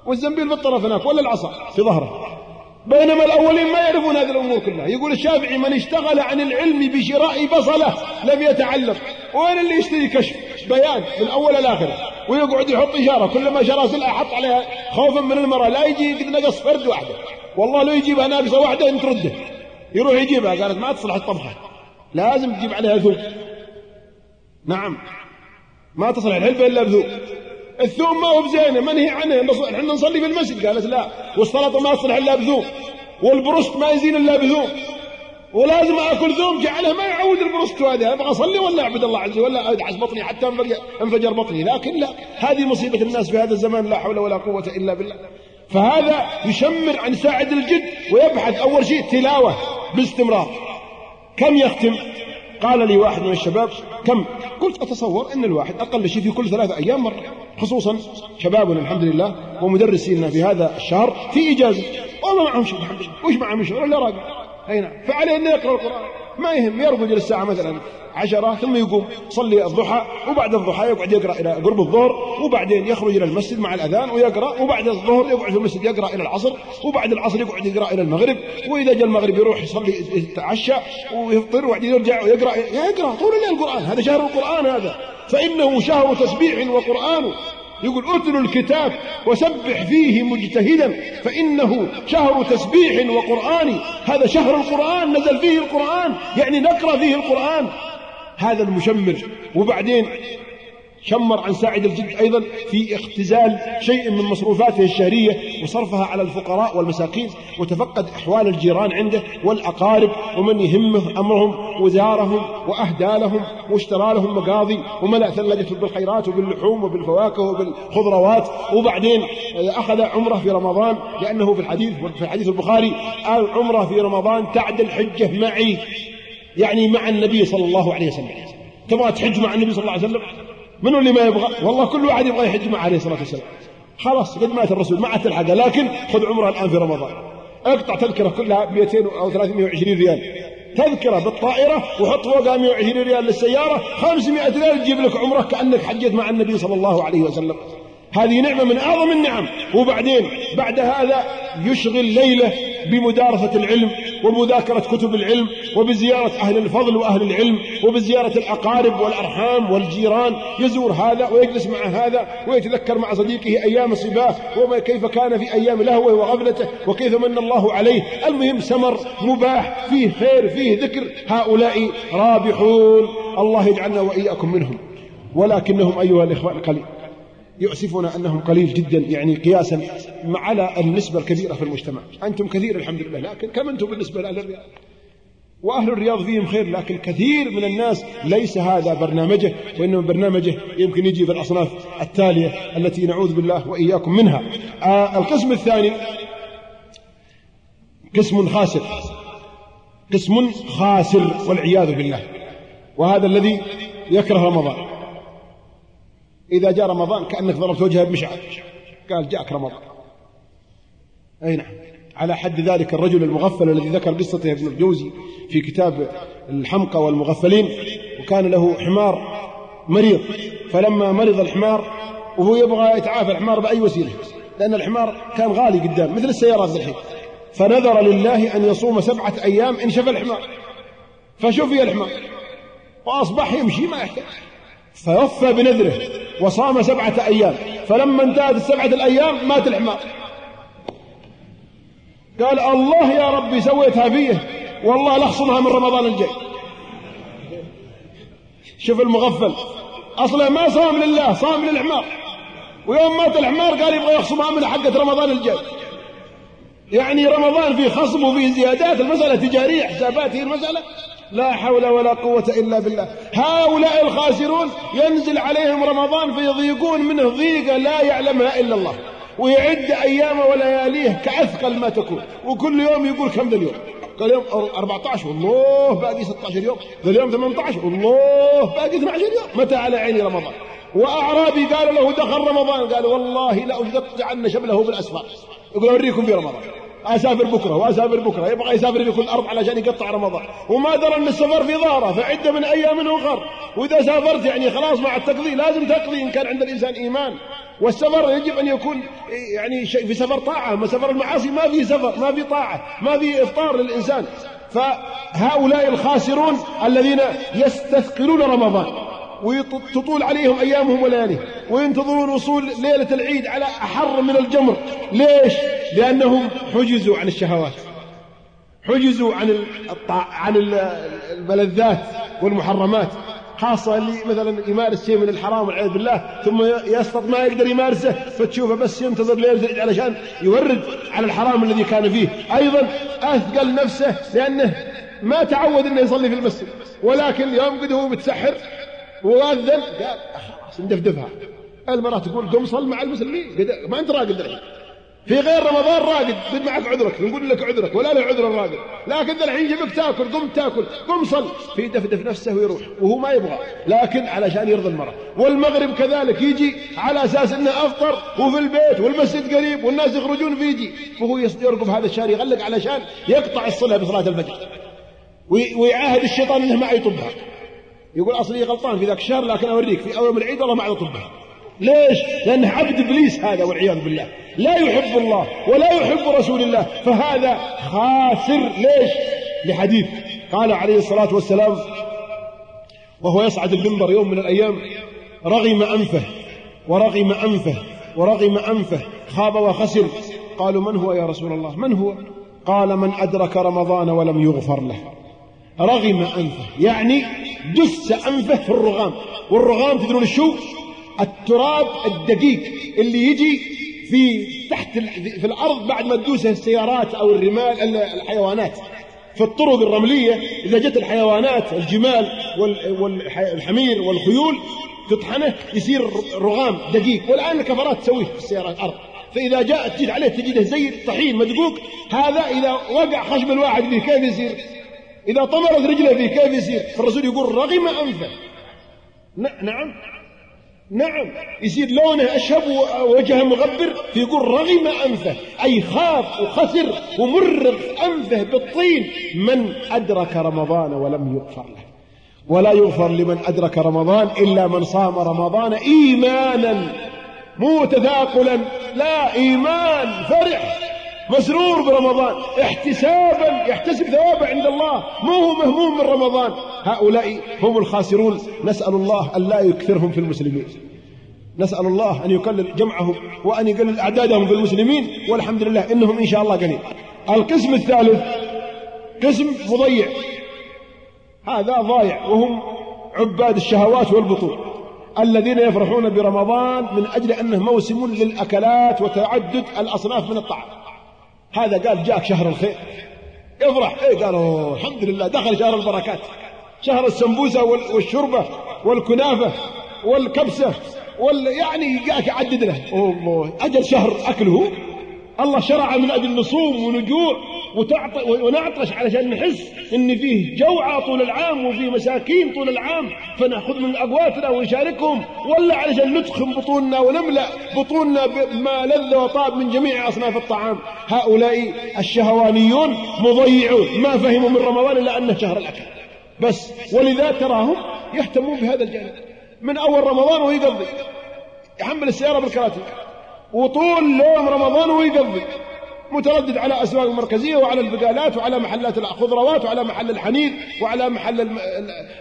والزنبيل بالطرف هناك ولا العصا؟ في ظهره. بينما الأولين ما يعرفون هذه الأمور كلها. يقول الشافعي من اشتغل عن العلم بشراء بصلة لم يتعلم. وين اللي يشتري كشف؟ بيان من أول الآخر ويقعد يحط إشارة. كلما شرى سلعة حط عليها خوفا من المرأة. لا يجي قد نقص فرد واحدة والله لو يجيبها ناقصة واحدة انت ترده يروح يجيبها. قالت ما تصلح الطبخة. لازم تجيب عليها ثوب نعم. ما تصلح الحلبة إلا بذوق. الثوم ما هو بزينة منهي عنه؟ إحنا نصلي في المسجد. قالت لا. والسلطة ما تصلح إلا بذوق. والبرست ما يزين إلا بذوق. ولازم آكل ذوم جعله ما يعود البرست هذا أبغى أصلي ولا أعبد الله عز وجل؟ ولا ادعس بطني حتى انفجر بطني. لكن لا. هذه مصيبة الناس في هذا الزمان لا حول ولا قوة إلا بالله. فهذا يشمر عن ساعد الجد ويبحث. أول شيء تلاوة باستمرار. كم يختم؟ قال لي واحد من الشباب كم؟ قلت أتصور أن الواحد أقل شيء في كل ثلاثة أيام مرة خصوصا شبابنا الحمد لله ومدرسينا في هذا الشهر في إجازة. وما معهم شيء الحمد لله وش معهم شغل إلا راقب أي نعم. فعليه أنه يقرأ القرآن. ما يهم يرقد الساعة مثلا عشرة ثم يقوم يصلي الضحى وبعد الضحى يقعد يقرأ إلى قرب الظهر وبعدين يخرج إلى المسجد مع الأذان ويقرأ وبعد الظهر يقعد في المسجد يقرأ إلى العصر وبعد العصر يقعد يقرأ إلى المغرب وإذا جاء المغرب يروح يصلي يتعشى ويفطر وبعدين يرجع ويقرأ يقرأ طول الليل القرآن هذا شهر القرآن هذا فإنه شهر تسبيح وقرآن. يقول اتلوا الكتاب وسبح فيه مجتهدا فإنه شهر تسبيح وقرآن. هذا شهر القرآن نزل فيه القرآن يعني نقرأ فيه القرآن. هذا المشمر وبعدين شمر عن ساعد الجد أيضا في اختزال شيء من مصروفاته الشهرية وصرفها على الفقراء والمساكين وتفقد أحوال الجيران عنده والأقارب ومن يهمه أمرهم وزارهم وأهدى لهم واشترى لهم مقاضي وملأ ثلاجة بالخيرات وباللحوم وبالفواكه وبالخضروات. وبعدين أخذ عمرة في رمضان لأنه في الحديث في الحديث البخاري قال عمرة في رمضان تعدل حجة معي يعني مع النبي صلى الله عليه وسلم. تبغى تحج مع النبي صلى الله عليه وسلم؟ منو اللي ما يبغى؟ والله كل واحد يبغى يحج مع عليه الصلاة والسلام. خلاص قد مات الرسول ما عاد تلحقه لكن خذ عمرة الآن في رمضان. اقطع تذكرة كلها ب 200 أو 320 ريال. تذكرة بالطائرة وحط فوقها 120 ريال للسيارة. 500 ريال تجيب لك عمرك كأنك حجيت مع النبي صلى الله عليه وسلم. هذه نعمة من أعظم النعم. وبعدين بعد هذا يشغل ليلة بمدارسة العلم ومذاكرة كتب العلم وبزيارة أهل الفضل وأهل العلم وبزيارة الأقارب والأرحام والجيران. يزور هذا ويجلس مع هذا ويتذكر مع صديقه أيام صباه وكيف كان في أيام لهوة وغفلته وكيف من الله عليه. المهم سمر مباح فيه خير فيه ذكر. هؤلاء رابحون. الله يجعلنا وإياكم منهم. ولكنهم أيها الإخوان قليل يؤسفنا أنهم قليل جدا يعني قياسا على النسبة الكبيرة في المجتمع. أنتم كثير الحمد لله لكن كم أنتم بالنسبة لأهل الرياض؟ وأهل الرياض فيهم خير لكن كثير من الناس ليس هذا برنامجه وإنما برنامجه يمكن يجي في الأصناف التالية التي نعوذ بالله وإياكم منها. آه القسم الثاني قسم خاسر. قسم خاسر والعياذ بالله. وهذا الذي يكره رمضان. إذا جاء رمضان كأنك ضربت وجهه بمشعل. قال جاءك رمضان. أي نعم. على حد ذلك الرجل المغفل الذي ذكر قصته ابن الجوزي في كتاب الحمقى والمغفلين وكان له حمار مريض. فلما مرض الحمار وهو يبغى يتعافى الحمار بأي وسيلة لأن الحمار كان غالي قدام مثل السيارات الحين. فنذر لله أن يصوم سبعة أيام إن شفى الحمار. فشفي الحمار وأصبح يمشي ما يحتاج. فوفى بنذره وصام سبعة أيام. فلما انتهت السبعة الأيام مات الحمار. قال الله يا ربي سويتها فيه والله لخصمها من رمضان الجاي. شوف المغفل. أصلا ما صام لله صام للحمار. ويوم مات الحمار قال يبغى يخصمها من حقة رمضان الجاي. يعني رمضان فيه خصم وفيه زيادات المسألة تجارية حسابات هي المسألة. لا حول ولا قوة إلا بالله. هؤلاء الخاسرون ينزل عليهم رمضان فيضيقون منه ضيقة لا يعلمها إلا الله. ويعد أيامه ولياليه كأثقل ما تكون. وكل يوم يقول كم ذا اليوم؟ قال يوم 14 والله باقي 16 يوم. ذا اليوم 18 والله باقي 12 يوم. متى على عيني رمضان؟ وأعرابي قالوا له دخل رمضان. قال والله جعلنا شبله بالأسفار يقول أوريكم في رمضان. أسافر بكرة وأسافر بكرة يبغى يسافر في كل علشان يقطع رمضان. وما درى أن السفر في ضاره فعدة من أيام أخر. وإذا سافرت يعني خلاص مع التقضي لازم تقضي إن كان عند الإنسان إيمان. والسفر يجب أن يكون يعني شيء في سفر طاعة. اما سفر المعاصي ما في سفر ما في طاعة ما في إفطار للإنسان. فهؤلاء الخاسرون الذين يستثقلون رمضان. وتطول عليهم أيامهم ولياليهم وينتظرون وصول ليلة العيد على أحر من الجمر. ليش؟ لأنهم حجزوا عن الشهوات. حجزوا عن. عن الملذات والمحرمات. خاصة اللي مثلا يمارس شيء من الحرام والعياذ بالله ثم يسقط ما يقدر يمارسه فتشوفه بس ينتظر ليلة العيد علشان يورد على الحرام الذي كان فيه. أيضا أثقل نفسه لأنه ما تعود أنه يصلي في المسجد. ولكن يوم قد هو متسحر وأذن قال خلاص ندفدفها المرأة تقول قم صل مع المسلمين. ما أنت راقد الحين. في غير رمضان راقد خذ معك عذرك نقول لك عذرك ولا له عذر الراقد لكن الحين جبك تاكل قم تاكل قم صل. في دفدف نفسه ويروح وهو ما يبغى. لكن علشان يرضي المرأة. والمغرب كذلك يجي على أساس أنه أفطر وفي البيت والمسجد قريب والناس يخرجون فيجي. وهو يرقب هذا الشهر يغلق علشان يقطع الصلاة بصلاة الفجر. ويعاهد الشيطان أنه ما يطبها. يقول أصلي غلطان في ذاك الشهر لكن أوريك في من العيد والله ما يطبها ليش؟ لأنه عبد إبليس هذا والعياذ بالله. لا يحب الله ولا يحب رسول الله. فهذا خاسر. ليش؟ لحديث. قال عليه الصلاة والسلام وهو يصعد المنبر يوم من الأيام رغم أنفه ورغم أنفه ورغم أنفه خاب وخسر. قالوا من هو يا رسول الله؟ من هو؟ قال من أدرك رمضان ولم يغفر له. رغم أنفه. يعني دس أنفه في الرغام. والرغام تدرون شو؟ التراب الدقيق اللي يجي في تحت في الأرض بعد ما تدوسه السيارات أو الرمال الحيوانات. في الطرق الرملية إذا جت الحيوانات الجمال والحمير والخيول تطحنه يصير رغام دقيق. والآن الكفرات تسويه في السيارات الأرض. فإذا جاءت تجد عليه تجده زي الطحين مدقوق. هذا إذا وقع خشم الواحد به كيف يصير؟ إذا طمرت رجله فيه كيف يصير؟ فالرسول يقول رغم أنفه. نعم. نعم. يصير لونه أشهب ووجهه مغبر فيقول رغم أنفه. أي خاف وخسر ومرغ أنفه بالطين. من أدرك رمضان ولم يغفر له. ولا يغفر لمن أدرك رمضان إلا من صام رمضان إيمانا مو تثاقلا لا إيمان فرح. مسرور برمضان احتسابا يحتسب ثوابه عند الله مو هو مهموم من رمضان. هؤلاء هم الخاسرون. نسأل الله أن لا يكثرهم في المسلمين. نسأل الله أن يقلل جمعهم وأن يقلل أعدادهم في المسلمين. والحمد لله إنهم إن شاء الله قليل القسم الثالث قسم مضيع. هذا ضايع وهم عباد الشهوات والبطون الذين يفرحون برمضان من أجل أنه موسم للأكلات وتعدد الأصناف من الطعام. هذا قال جاك شهر الخير. افرح. إيه قالوا الحمد لله دخل شهر البركات. شهر السمبوسة والشربة والكنافة والكبسة وال يعني جاك يعدد له. الله أجل شهر أكله. الله شرع من أجل نصوم ونجوع. ونعطش علشان نحس إن فيه جوعة طول العام وفيه مساكين طول العام فنأخذ من اقواتنا ونشاركهم ولا علشان ندخم بطوننا ونملأ بطوننا بما لذ وطاب من جميع أصناف الطعام. هؤلاء الشهوانيون مضيعون ما فهموا من رمضان إلا انه شهر الأكل. بس ولذا تراهم يهتمون بهذا الجانب. من أول رمضان ويقضي يحمل السيارة بالكراتين. وطول يوم رمضان ويقضي متردد على أسواق المركزية وعلى البقالات وعلى محلات الخضروات وعلى محل الحنيذ وعلى محل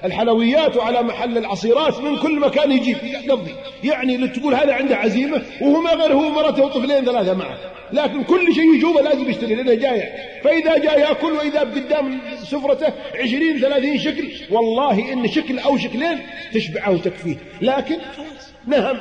الحلويات وعلى محل العصيرات من كل مكان يجيب يقضي يعني تقول هذا عنده عزيمة وهو ما غير هو مرته وطفلين ثلاثة معه. لكن كل شيء يجوبه لازم يشتري لأنه جايع فإذا جاء يأكل وإذا قدام سفرته عشرين ثلاثين شكل والله إن شكل أو شكلين تشبعه وتكفيه. لكن نهم.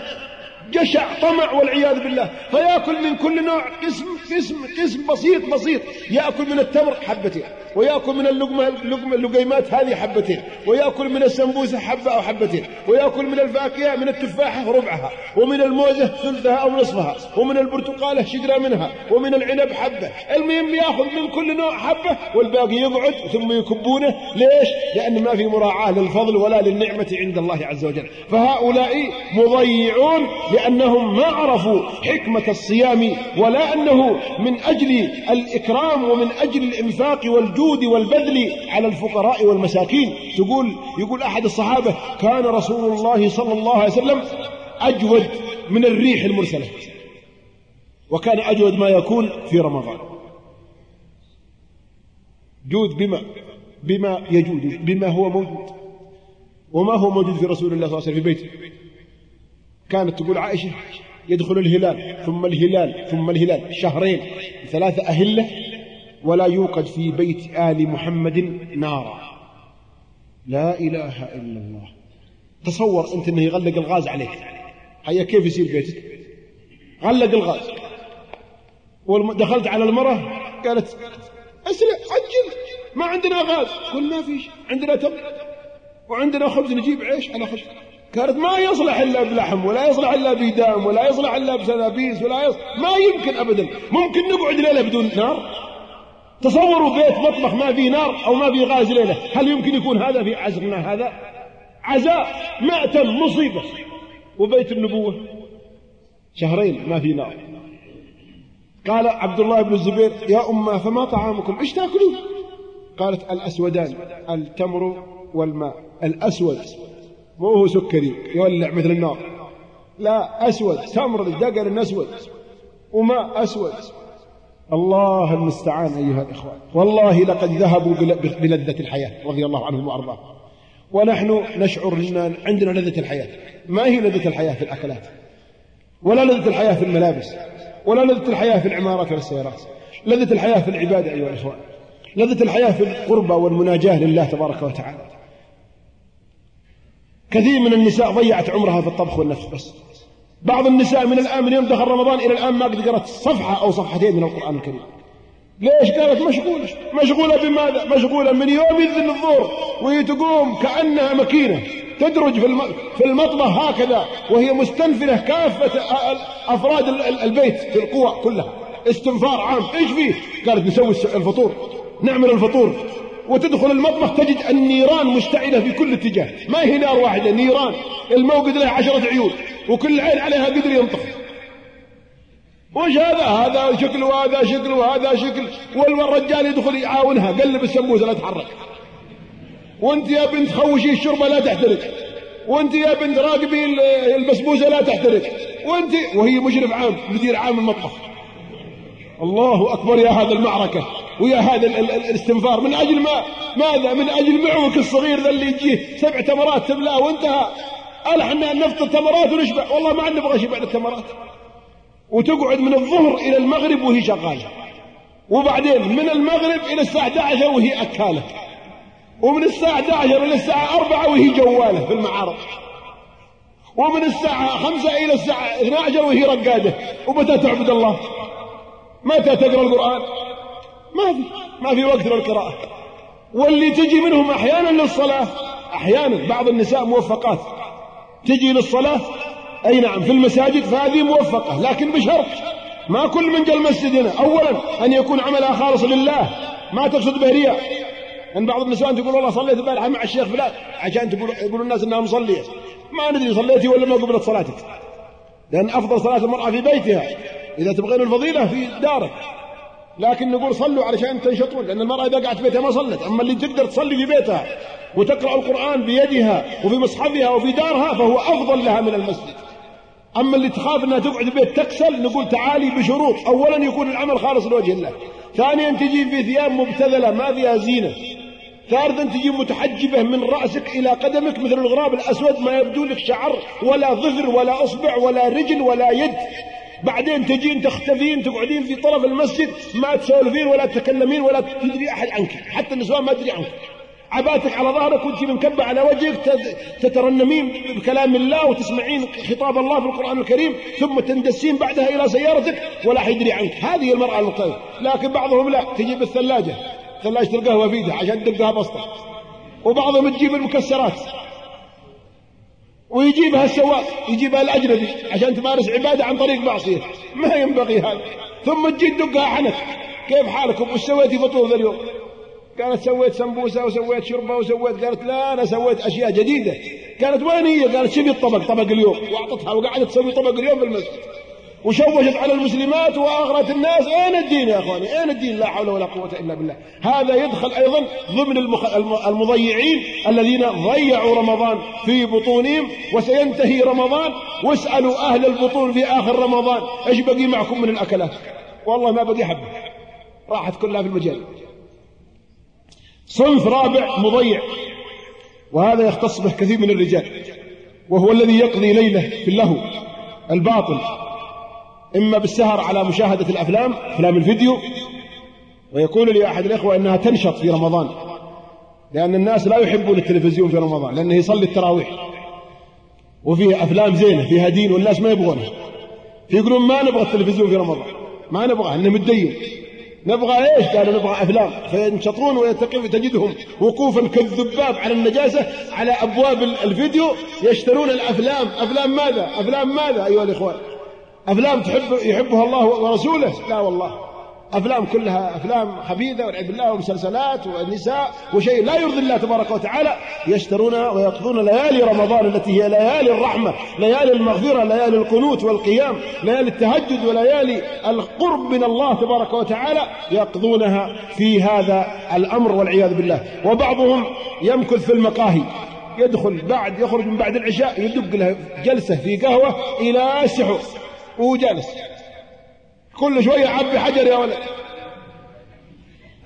جشع طمع والعياذ بالله. فيأكل من كل نوع قسم قسم قسم بسيط بسيط. يأكل من التمر حبتين ويأكل من اللقمة اللقمة اللقيمات هذه حبتين ويأكل من السمبوسة حبة أو حبتين ويأكل من الفاكهة من التفاحة ربعها ومن الموزة ثلثها أو نصفها ومن البرتقالة شجرة منها ومن العنب حبة. المهم يأخذ من كل نوع حبة والباقي يقعد ثم يكبونه. ليش؟ لأن ما في مراعاة للفضل ولا للنعمة عند الله عز وجل. فهؤلاء مضيعون لأنهم ما عرفوا حكمة الصيام ولا أنه من أجل الإكرام ومن أجل الإنفاق والجود والبذل على الفقراء والمساكين. تقول يقول أحد الصحابة كان رسول الله صلى الله عليه وسلم أجود من الريح المرسلة وكان أجود ما يكون في رمضان. جود بما بما يجود بما هو موجود وما هو موجود في رسول الله صلى الله عليه وسلم في بيته. كانت تقول عائشة يدخل الهلال ثم الهلال ثم الهلال. شهرين ثلاثة أهلة ولا يوقد في بيت آل محمد نارا. لا إله إلا الله. تصور أنت أنه يغلق الغاز عليك. هيا كيف يصير بيتك؟ غلق الغاز. ودخلت على المرأة قالت أسرع عجل ما عندنا غاز. قل ما فيش عندنا تمر وعندنا خبز نجيب عيش على خبز كانت ما يصلح إلا بلحم ولا يصلح إلا بدام ولا يصلح إلا بسنابيس ولا يصلح ما يمكن ابدا. ممكن نقعد ليلة بدون نار؟ تصوروا بيت مطبخ ما فيه نار أو ما فيه غاز ليلة هل يمكن يكون هذا في عصرنا هذا؟ عزاء مأتم مصيبة. وبيت النبوة؟ شهرين ما في نار. قال عبد الله بن الزبير يا أمة فما طعامكم؟ إيش تأكلون؟ قالت الأسودان التمر والماء. الأسود. مو هو سكري يولع مثل النار. لا أسود تمر الدقل أسود. وماء أسود. الله المستعان أيها الإخوان والله لقد ذهبوا بلذة الحياة رضي الله عنهم وأرضاهم. ونحن نشعر أن عندنا لذة الحياة. ما هي لذة الحياة في الأكلات؟ ولا لذة الحياة في الملابس. ولا لذة الحياة في العمارات والسيارات. لذة الحياة في العبادة أيها الإخوان لذة الحياة في القربة والمناجاة لله تبارك وتعالى. كثير من النساء ضيعت عمرها في الطبخ والنفخ بس. بعض النساء من الآن من يوم دخل رمضان إلى الآن ما قد قرأت صفحة أو صفحتين من القرآن الكريم. ليش؟ قالت مشغولة مشغولة بماذا؟ مشغولة من يوم يذن الظهر وهي تقوم كأنها مكينة تدرج في في المطبخ هكذا وهي مستنفرة كافة أفراد البيت في القوى كلها. استنفار عام. إيش فيه؟ قالت نسوي الفطور. نعمل الفطور. وتدخل المطبخ تجد النيران مشتعلة في كل اتجاه. ما هي نار واحدة؟ نيران. الموقد له عشرة عيون وكل عين عليها قدر ينطق. وش هذا؟ هذا شكل وهذا شكل وهذا شكل. والرجال يدخل يعاونها. قلب السموسه لا تحرك. وانت يا بنت خوشي الشربة لا تحترق. وانت يا بنت راقبي البسبوسه لا تحترق. وانت وهي مشرف عام مدير عام المطبخ. الله أكبر يا هذا المعركة. ويا هذا الاستنفار من أجل ما ماذا؟ من أجل معوك الصغير ذا اللي يجيه سبع تمرات تبلاه وانتهى. قال إحنا نفطر تمرات ونشبع. والله ما نبغى شبع التمرات. وتقعد من الظهر إلى المغرب وهي شغالة. وبعدين من المغرب إلى الساعة 11 وهي أكالة. ومن الساعة 11 إلى الساعة 4 وهي جوالة في المعارض ومن الساعة 5 إلى الساعة 12 وهي رقادة. ومتى تعبد الله؟ متى تقرأ القرآن؟ ما في ما في وقت للقراءة. واللي تجي منهم أحيانا للصلاة أحيانا بعض النساء موفقات. تجي للصلاة أي نعم في المساجد فهذه موفقة لكن بشرط. ما كل من جاء المسجد هنا. أولا أن يكون عملها خالص لله ما تقصد به رياء. ان بعض النسوان تقول والله صليت البارحه مع الشيخ فلان. عشان تقول يقولوا الناس انها مصليه ما ندري صليتي ولا ما قبلت صلاتك. لأن أفضل صلاة المرأة في بيتها. إذا تبغين الفضيلة في دارك. لكن نقول صلوا علشان تنشطون لأن المرأة إذا قعدت بيتها ما صلت أما اللي تقدر تصلي في بيتها وتقرأ القرآن بيدها وفي مصحفها وفي دارها فهو أفضل لها من المسجد. أما اللي تخاف إنها تقعد البيت تكسل نقول تعالي بشروط. اولا يكون العمل خالص لوجه الله. ثانيا تجي في ثياب مبتذلة ما فيها زينة. ثالثا تجي متحجبة من رأسك إلى قدمك مثل الغراب الأسود ما يبدو لك شعر ولا ظفر ولا أصبع ولا رجل ولا يد. بعدين تجين تختفين تقعدين في طرف المسجد ما تسولفين ولا تتكلمين ولا تدري أحد عنك حتى النسوان ما تدري عنك. عباتك على ظهرك وأنت منكبة على وجهك تترنمين بكلام الله وتسمعين خطاب الله في القرآن الكريم ثم تندسين بعدها إلى سيارتك ولا حد يدري عنك. هذه المرأة المقتدرة لكن بعضهم لا تجيب الثلاجة ثلاجة القهوة فيها عشان تلقاها بسطة. وبعضهم تجيب المكسرات. ويجيبها السواق يجيبها الأجنبي عشان تمارس عبادة عن طريق معصية. ما ينبغي هذا. ثم تجي تدقها حنك. كيف حالكم؟ وش سويتي فطور ذا اليوم؟ قالت سويت سمبوسة وسويت شربة وسويت قالت لا أنا سويت أشياء جديدة. قالت وين هي؟ قالت وش ذا الطبق؟ طبق اليوم. وأعطتها وقعدت تسوي طبق اليوم في المسجد. وشوشت على المسلمات وأغرت الناس. أين الدين يا أخواني؟ أين الدين؟ لا حول ولا قوة إلا بالله. هذا يدخل أيضا ضمن. المضيعين الذين ضيعوا رمضان في بطونهم وسينتهي رمضان. واسألوا أهل البطون في آخر رمضان إيش بقي معكم من الأكلات؟ والله ما بقي حبة. راحت كلها في المجال. صنف رابع مضيع. وهذا يختص به كثير من الرجال. وهو الذي يقضي ليلة في اللهو الباطل. إما بالسهر على مشاهدة الأفلام أفلام الفيديو ويقول لي أحد الإخوة أنها تنشط في رمضان لأن الناس لا يحبون التلفزيون في رمضان لأنه يصلي التراويح وفيه أفلام زينة فيها دين والناس ما يبغونها فيقولون ما نبغى التلفزيون في رمضان ما نبغى انه متدين نبغى إيش؟ قالوا نبغى أفلام فينشطون ويتقف تجدهم وقوفا كالذباب على النجاسة على أبواب الفيديو يشترون الأفلام، أفلام ماذا؟ أفلام ماذا أيها الاخوان؟ أفلام تحب يحبها الله ورسوله؟ لا والله. أفلام كلها أفلام خبيثة والعياذ بالله ومسلسلات ونساء وشيء لا يرضي الله تبارك وتعالى. يشترون ويقضون ليالي رمضان التي هي ليالي الرحمة ليالي المغفرة ليالي القنوت والقيام ليالي التهجد وليالي القرب من الله تبارك وتعالى. يقضونها في هذا الأمر والعياذ بالله. وبعضهم يمكث في المقاهي. يدخل بعد يخرج من بعد العشاء يدق له جلسة في قهوة إلى السحور. وهو جالس. كل شوية عبي حجر يا ولد.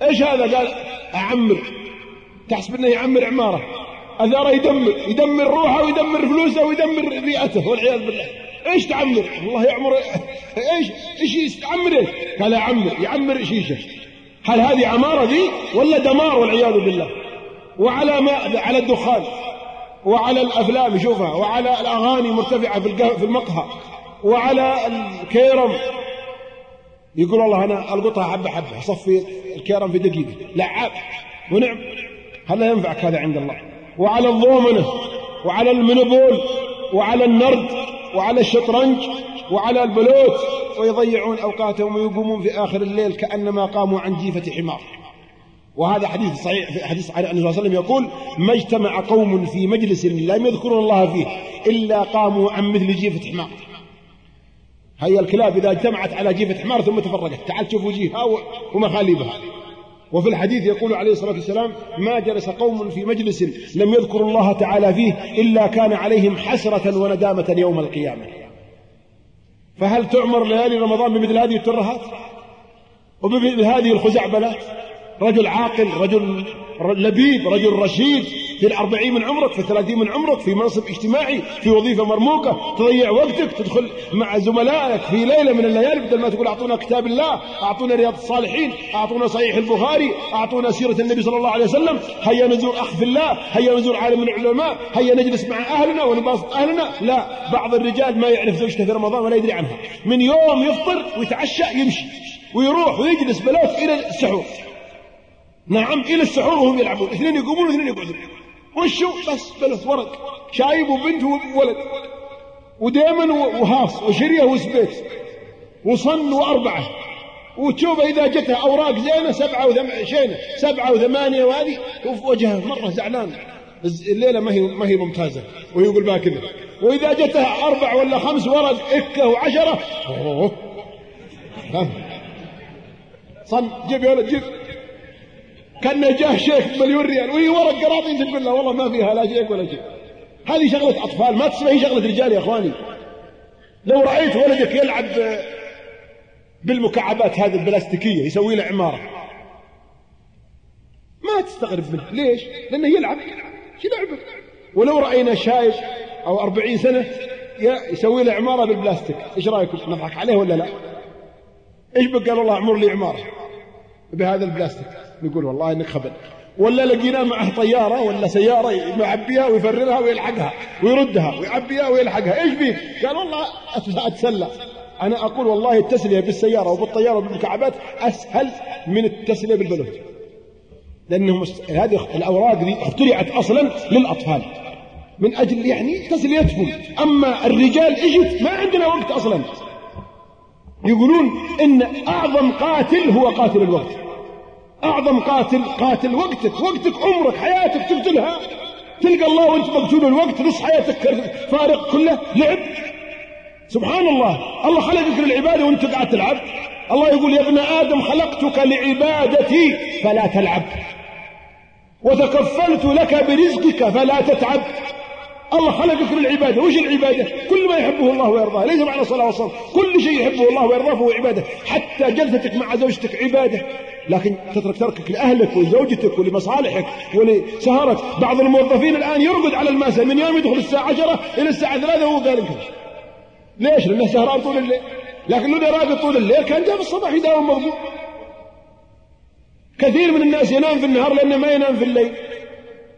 إيش هذا؟ قال أعمر. تحسب إنه يعمر عمارة. اثاره يدمر يدمر روحه ويدمر فلوسه ويدمر رئته والعياذ بالله. إيش تعمر؟ الله يعمر. إيش إيش تعمر قال يعمر يعمر شيشة هل هذه عمارة ذي ولا دمار والعياذ بالله؟ وعلى ما على الدخان وعلى الأفلام شوفها وعلى الأغاني مرتفعة في في المقهى. وعلى الكيرم. يقول والله أنا ألقطها حبة حبة أصفي الكيرم في دقيقة. لعاب ونعم هل ينفعك هذا عند الله؟ وعلى الضومنة وعلى المنبول وعلى النرد وعلى الشطرنج وعلى البلوت. ويضيعون أوقاتهم ويقومون في آخر الليل كأنما قاموا عن جيفة حمار. وهذا حديث صحيح في حديث عن النبي صلى الله عليه وسلم يقول ما اجتمع قوم في مجلس لم يذكرون الله فيه إلا قاموا عن مثل جيفة حمار. هي الكلاب إذا اجتمعت على جيفة حمار ثم تفرقت. تعال شوف وجيهها ومخاليبها وفي الحديث يقول عليه الصلاة والسلام ما جلس قوم في مجلس لم يذكروا الله تعالى فيه إلا كان عليهم حسرة وندامة يوم القيامة. فهل تعمر ليالي رمضان بمثل هذه الترهات؟ وبمثل هذه الخزعبلات رجل عاقل رجل لبيب رجل رشيد في الأربعين من عمرك في الثلاثين من عمرك في منصب اجتماعي في وظيفة مرموقة تضيع وقتك تدخل مع زملائك في ليلة من الليالي بدل ما تقول أعطونا كتاب الله أعطونا رياض الصالحين أعطونا صحيح البخاري أعطونا سيرة النبي صلى الله عليه وسلم هيا نزور أخ في الله هيا نزور عالم من العلماء هيا نجلس مع أهلنا ونباسط أهلنا. لا بعض الرجال ما يعرف زوجته في رمضان ولا يدري عنها. من يوم يفطر ويتعشى يمشي ويروح ويجلس بلوت إلى السحور. نعم إلى السحور وهم يلعبون. اثنين يقومون واثنين يقعدون وشو؟ بس بلس ورق. شايب وبنت وولد. وديمن وهاص وشرية وسبيت وصن وأربعة. وتشوفه إذا جتها أوراق زينة سبعة وثمانية شينة سبعة وثمانية وهذه. وجهه مرة زعلان. الليلة ما هي ما هي ممتازة. وهي يقول بها وإذا جتها أربع ولا خمس ورق إكة وعشرة. أوه. صن جيب يا ولد جيب. كان جاه شيخ بمليون ريال. وهي ورق قراطين تقول له والله ما فيها لا شيخ ولا شيء هذه شغلة أطفال. ما تسمى هي شغلة رجال يا إخواني. لو رأيت ولدك يلعب بالمكعبات هذه البلاستيكية يسوي له عمارة. ما تستغرب منه. ليش؟ لأنه يلعب. شو لعبه ولو رأينا شايب أو أربعين سنة يسوي له عمارة بالبلاستيك. إيش رأيكم؟ نضحك عليه ولا لا؟ إيش بقى؟ قال الله أعمر لي عمارة. بهذا البلاستيك. نقول والله إنك خبل. ولا لقينا معه طيارة ولا سيارة يعبيها ويفررها ويلحقها ويردها ويعبيها ويلحقها. إيش فيك قال والله أتسلى. أنا أقول والله التسلية بالسيارة وبالطيارة وبالمكعبات أسهل من التسلية بالبلوت لأنهم هذه الأوراق دي اخترعت أصلا للأطفال. من أجل يعني تسليتهم. أما الرجال اجت ما عندنا وقت أصلا. يقولون إن أعظم قاتل هو قاتل الوقت. أعظم قاتل قاتل وقتك وقتك عمرك حياتك تقتلها. تلقى الله وأنت مقتول الوقت نص حياتك فارغ كله لعب. سبحان الله. الله خلقك للعبادة وأنت قاعد تلعب. الله يقول يا ابن آدم خلقتك لعبادتي فلا تلعب. وتكفلت لك برزقك فلا تتعب. الله خلقك للعبادة وش العبادة؟ كل ما يحبه الله ويرضاه. ليس معنى صلاة وصوم. كل شيء يحبه الله ويرضاه فهو عبادة. حتى جلستك مع زوجتك عبادة. لكن تترك تركك لأهلك ولزوجتك ولمصالحك ولسهرك. بعض الموظفين الآن يرقد على الماسة من يوم يدخل الساعة 10 إلى الساعة 3 وهو قال ليش؟ لأنه سهران طول الليل. لكن لو راقد طول الليل كان جاء في الصباح يداوم مضبوط كثير من الناس ينام في النهار لأنه ما ينام في الليل.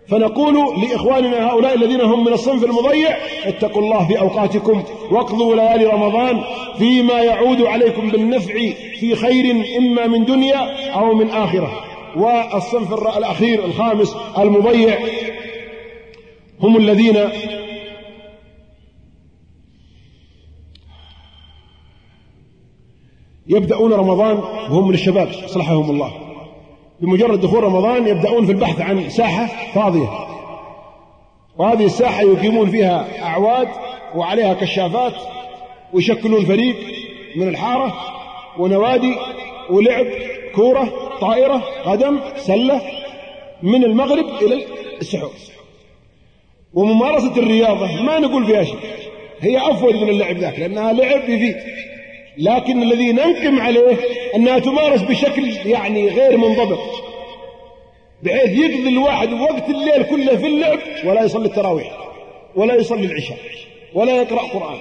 فنقول لإخواننا هؤلاء الذين هم من الصنف المضيع اتقوا الله في أوقاتكم واقضوا ليالي رمضان فيما يعود عليكم بالنفع في خير إما من دنيا أو من آخرة. والصنف الأخير الخامس المضيع هم الذين يبدأون رمضان وهم من الشباب صلحهم الله. بمجرد دخول رمضان يبدأون في البحث عن ساحة فاضية. وهذه الساحة يقيمون فيها أعواد وعليها كشافات ويشكلون فريق من الحارة ونوادي ولعب كورة طائرة قدم سلة من المغرب إلى السحور. وممارسة الرياضة ما نقول فيها شيء هي أفضل من اللعب ذاك لأنها لعب يفيد. لكن الذي ننقم عليه أنها تمارس بشكل يعني غير منضبط بحيث يقضي الواحد وقت الليل كله في اللعب ولا يصلي التراويح ولا يصلي العشاء ولا يقرأ قرآن.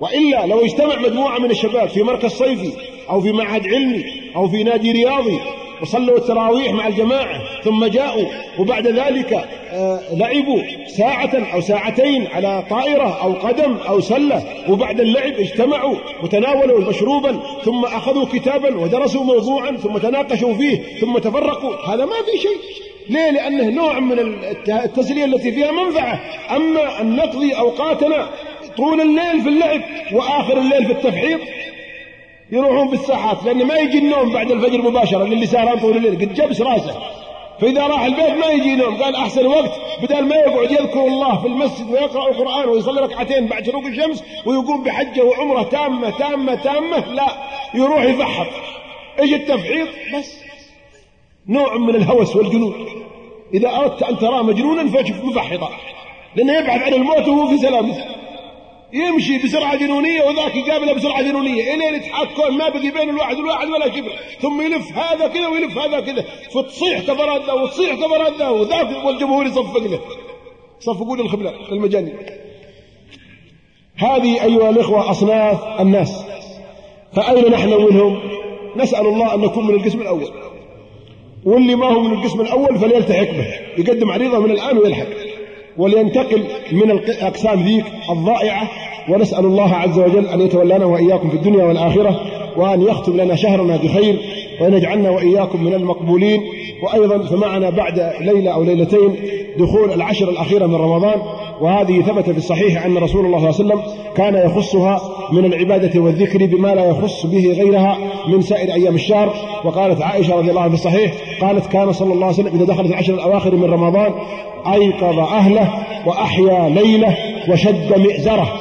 وإلا لو اجتمع مجموعة من الشباب في مركز صيفي أو في معهد علمي أو في نادي رياضي وصلوا التراويح مع الجماعة ثم جاءوا وبعد ذلك آه، لعبوا ساعة أو ساعتين على طائرة أو قدم أو سلة وبعد اللعب اجتمعوا وتناولوا مشروبا ثم أخذوا كتابا ودرسوا موضوعا ثم تناقشوا فيه ثم تفرقوا. هذا ما في شيء. ليه؟ لأنه نوع من التسلية التي فيها منفعة. أما أن نقضي أوقاتنا طول الليل في اللعب وآخر الليل في التفحيط يروحون بالساحات لأنه ما يجي النوم بعد الفجر مباشرة للي سهران طول الليل قد جبس راسه. فإذا راح البيت ما يجي نوم قال أحسن وقت بدل ما يقعد يذكر الله في المسجد ويقرأ القرآن ويصلي ركعتين بعد شروق الشمس ويقوم بحجة وعمرة تامة تامة تامة لا يروح يفحط. إيش التفحيط؟ بس نوع من الهوس والجنون. إذا أردت أن تراه مجنونا فشوف مفحطا لأنه يبحث عن الموت وهو في سلامه يمشي بسرعة جنونية وذاك يقابله بسرعة جنونية. إلين يتحكون ما بقي بين الواحد والواحد ولا شبر ثم يلف هذا كذا ويلف هذا كذا. فتصيح كفرات ذا وتصيح كفرات ذا وذاك والجمهور يصفق له. صفقوا له الخبلة المجانين. هذه أيها الإخوة أصناف الناس. فأين نحن منهم؟ نسأل الله أن نكون من القسم الأول. واللي ما هو من القسم الأول فليلتحق به. يقدم عريضة من الآن ويلحق. ولينتقل من الأقسام ذيك الضائعة. ونسأل الله عز وجل أن يتولانا وإياكم في الدنيا والآخرة وأن يختم لنا شهرنا بخير وأن يجعلنا وإياكم من المقبولين. وأيضا فمعنا بعد ليلة أو ليلتين دخول العشر الأخيرة من رمضان. وهذه ثبت في الصحيح أن رسول الله صلى الله عليه وسلم كان يخصها من العبادة والذكر بما لا يخص به غيرها من سائر أيام الشهر. وقالت عائشة رضي الله عنها في الصحيح قالت كان صلى الله عليه وسلم إذا دخلت العشر الأواخر من رمضان أيقظ أهله وأحيا ليله وشد مئزره.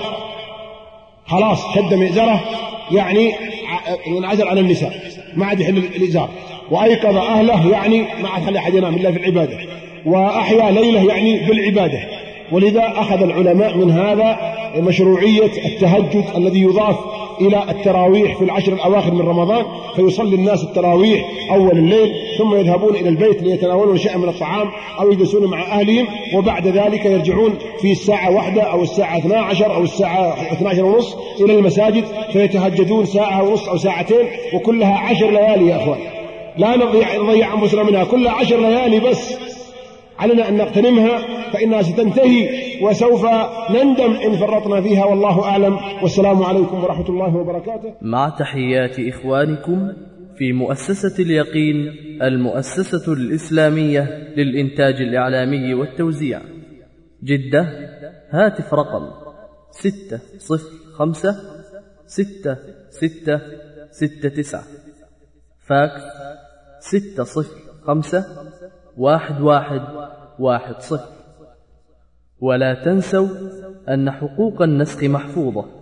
خلاص شد مئزره يعني انعزل عن النساء ما عاد يحل الإزار. وأيقظ أهله يعني ما عاد أحد ينام إلا في العبادة. وأحيا ليله يعني بالعبادة. ولذا أخذ العلماء من هذا مشروعية التهجد الذي يضاف إلى التراويح في العشر الأواخر من رمضان فيصلي الناس التراويح أول الليل ثم يذهبون إلى البيت ليتناولون شيئا من الطعام أو يجلسون مع أهلهم وبعد ذلك يرجعون في الساعة واحدة أو الساعة 12 أو الساعة 12 ونص إلى المساجد فيتهجدون ساعة ونص أو ساعتين وكلها عشر ليالي يا أخوان. لا نضيع نضيع أنفسنا منها كلها عشر ليالي بس. علينا أن نغتنمها فإنها ستنتهي وسوف نندم إن فرطنا فيها والله أعلم. والسلام عليكم ورحمة الله وبركاته. مع تحيات إخوانكم في مؤسسة اليقين المؤسسة الإسلامية للإنتاج الإعلامي والتوزيع. جدة هاتف رقم ستة صفر خمسة ستة ستة ستة تسعة. فاكس ستة صفر خمسة واحد واحد واحد صفر. ولا تنسوا أن حقوق النسخ محفوظة.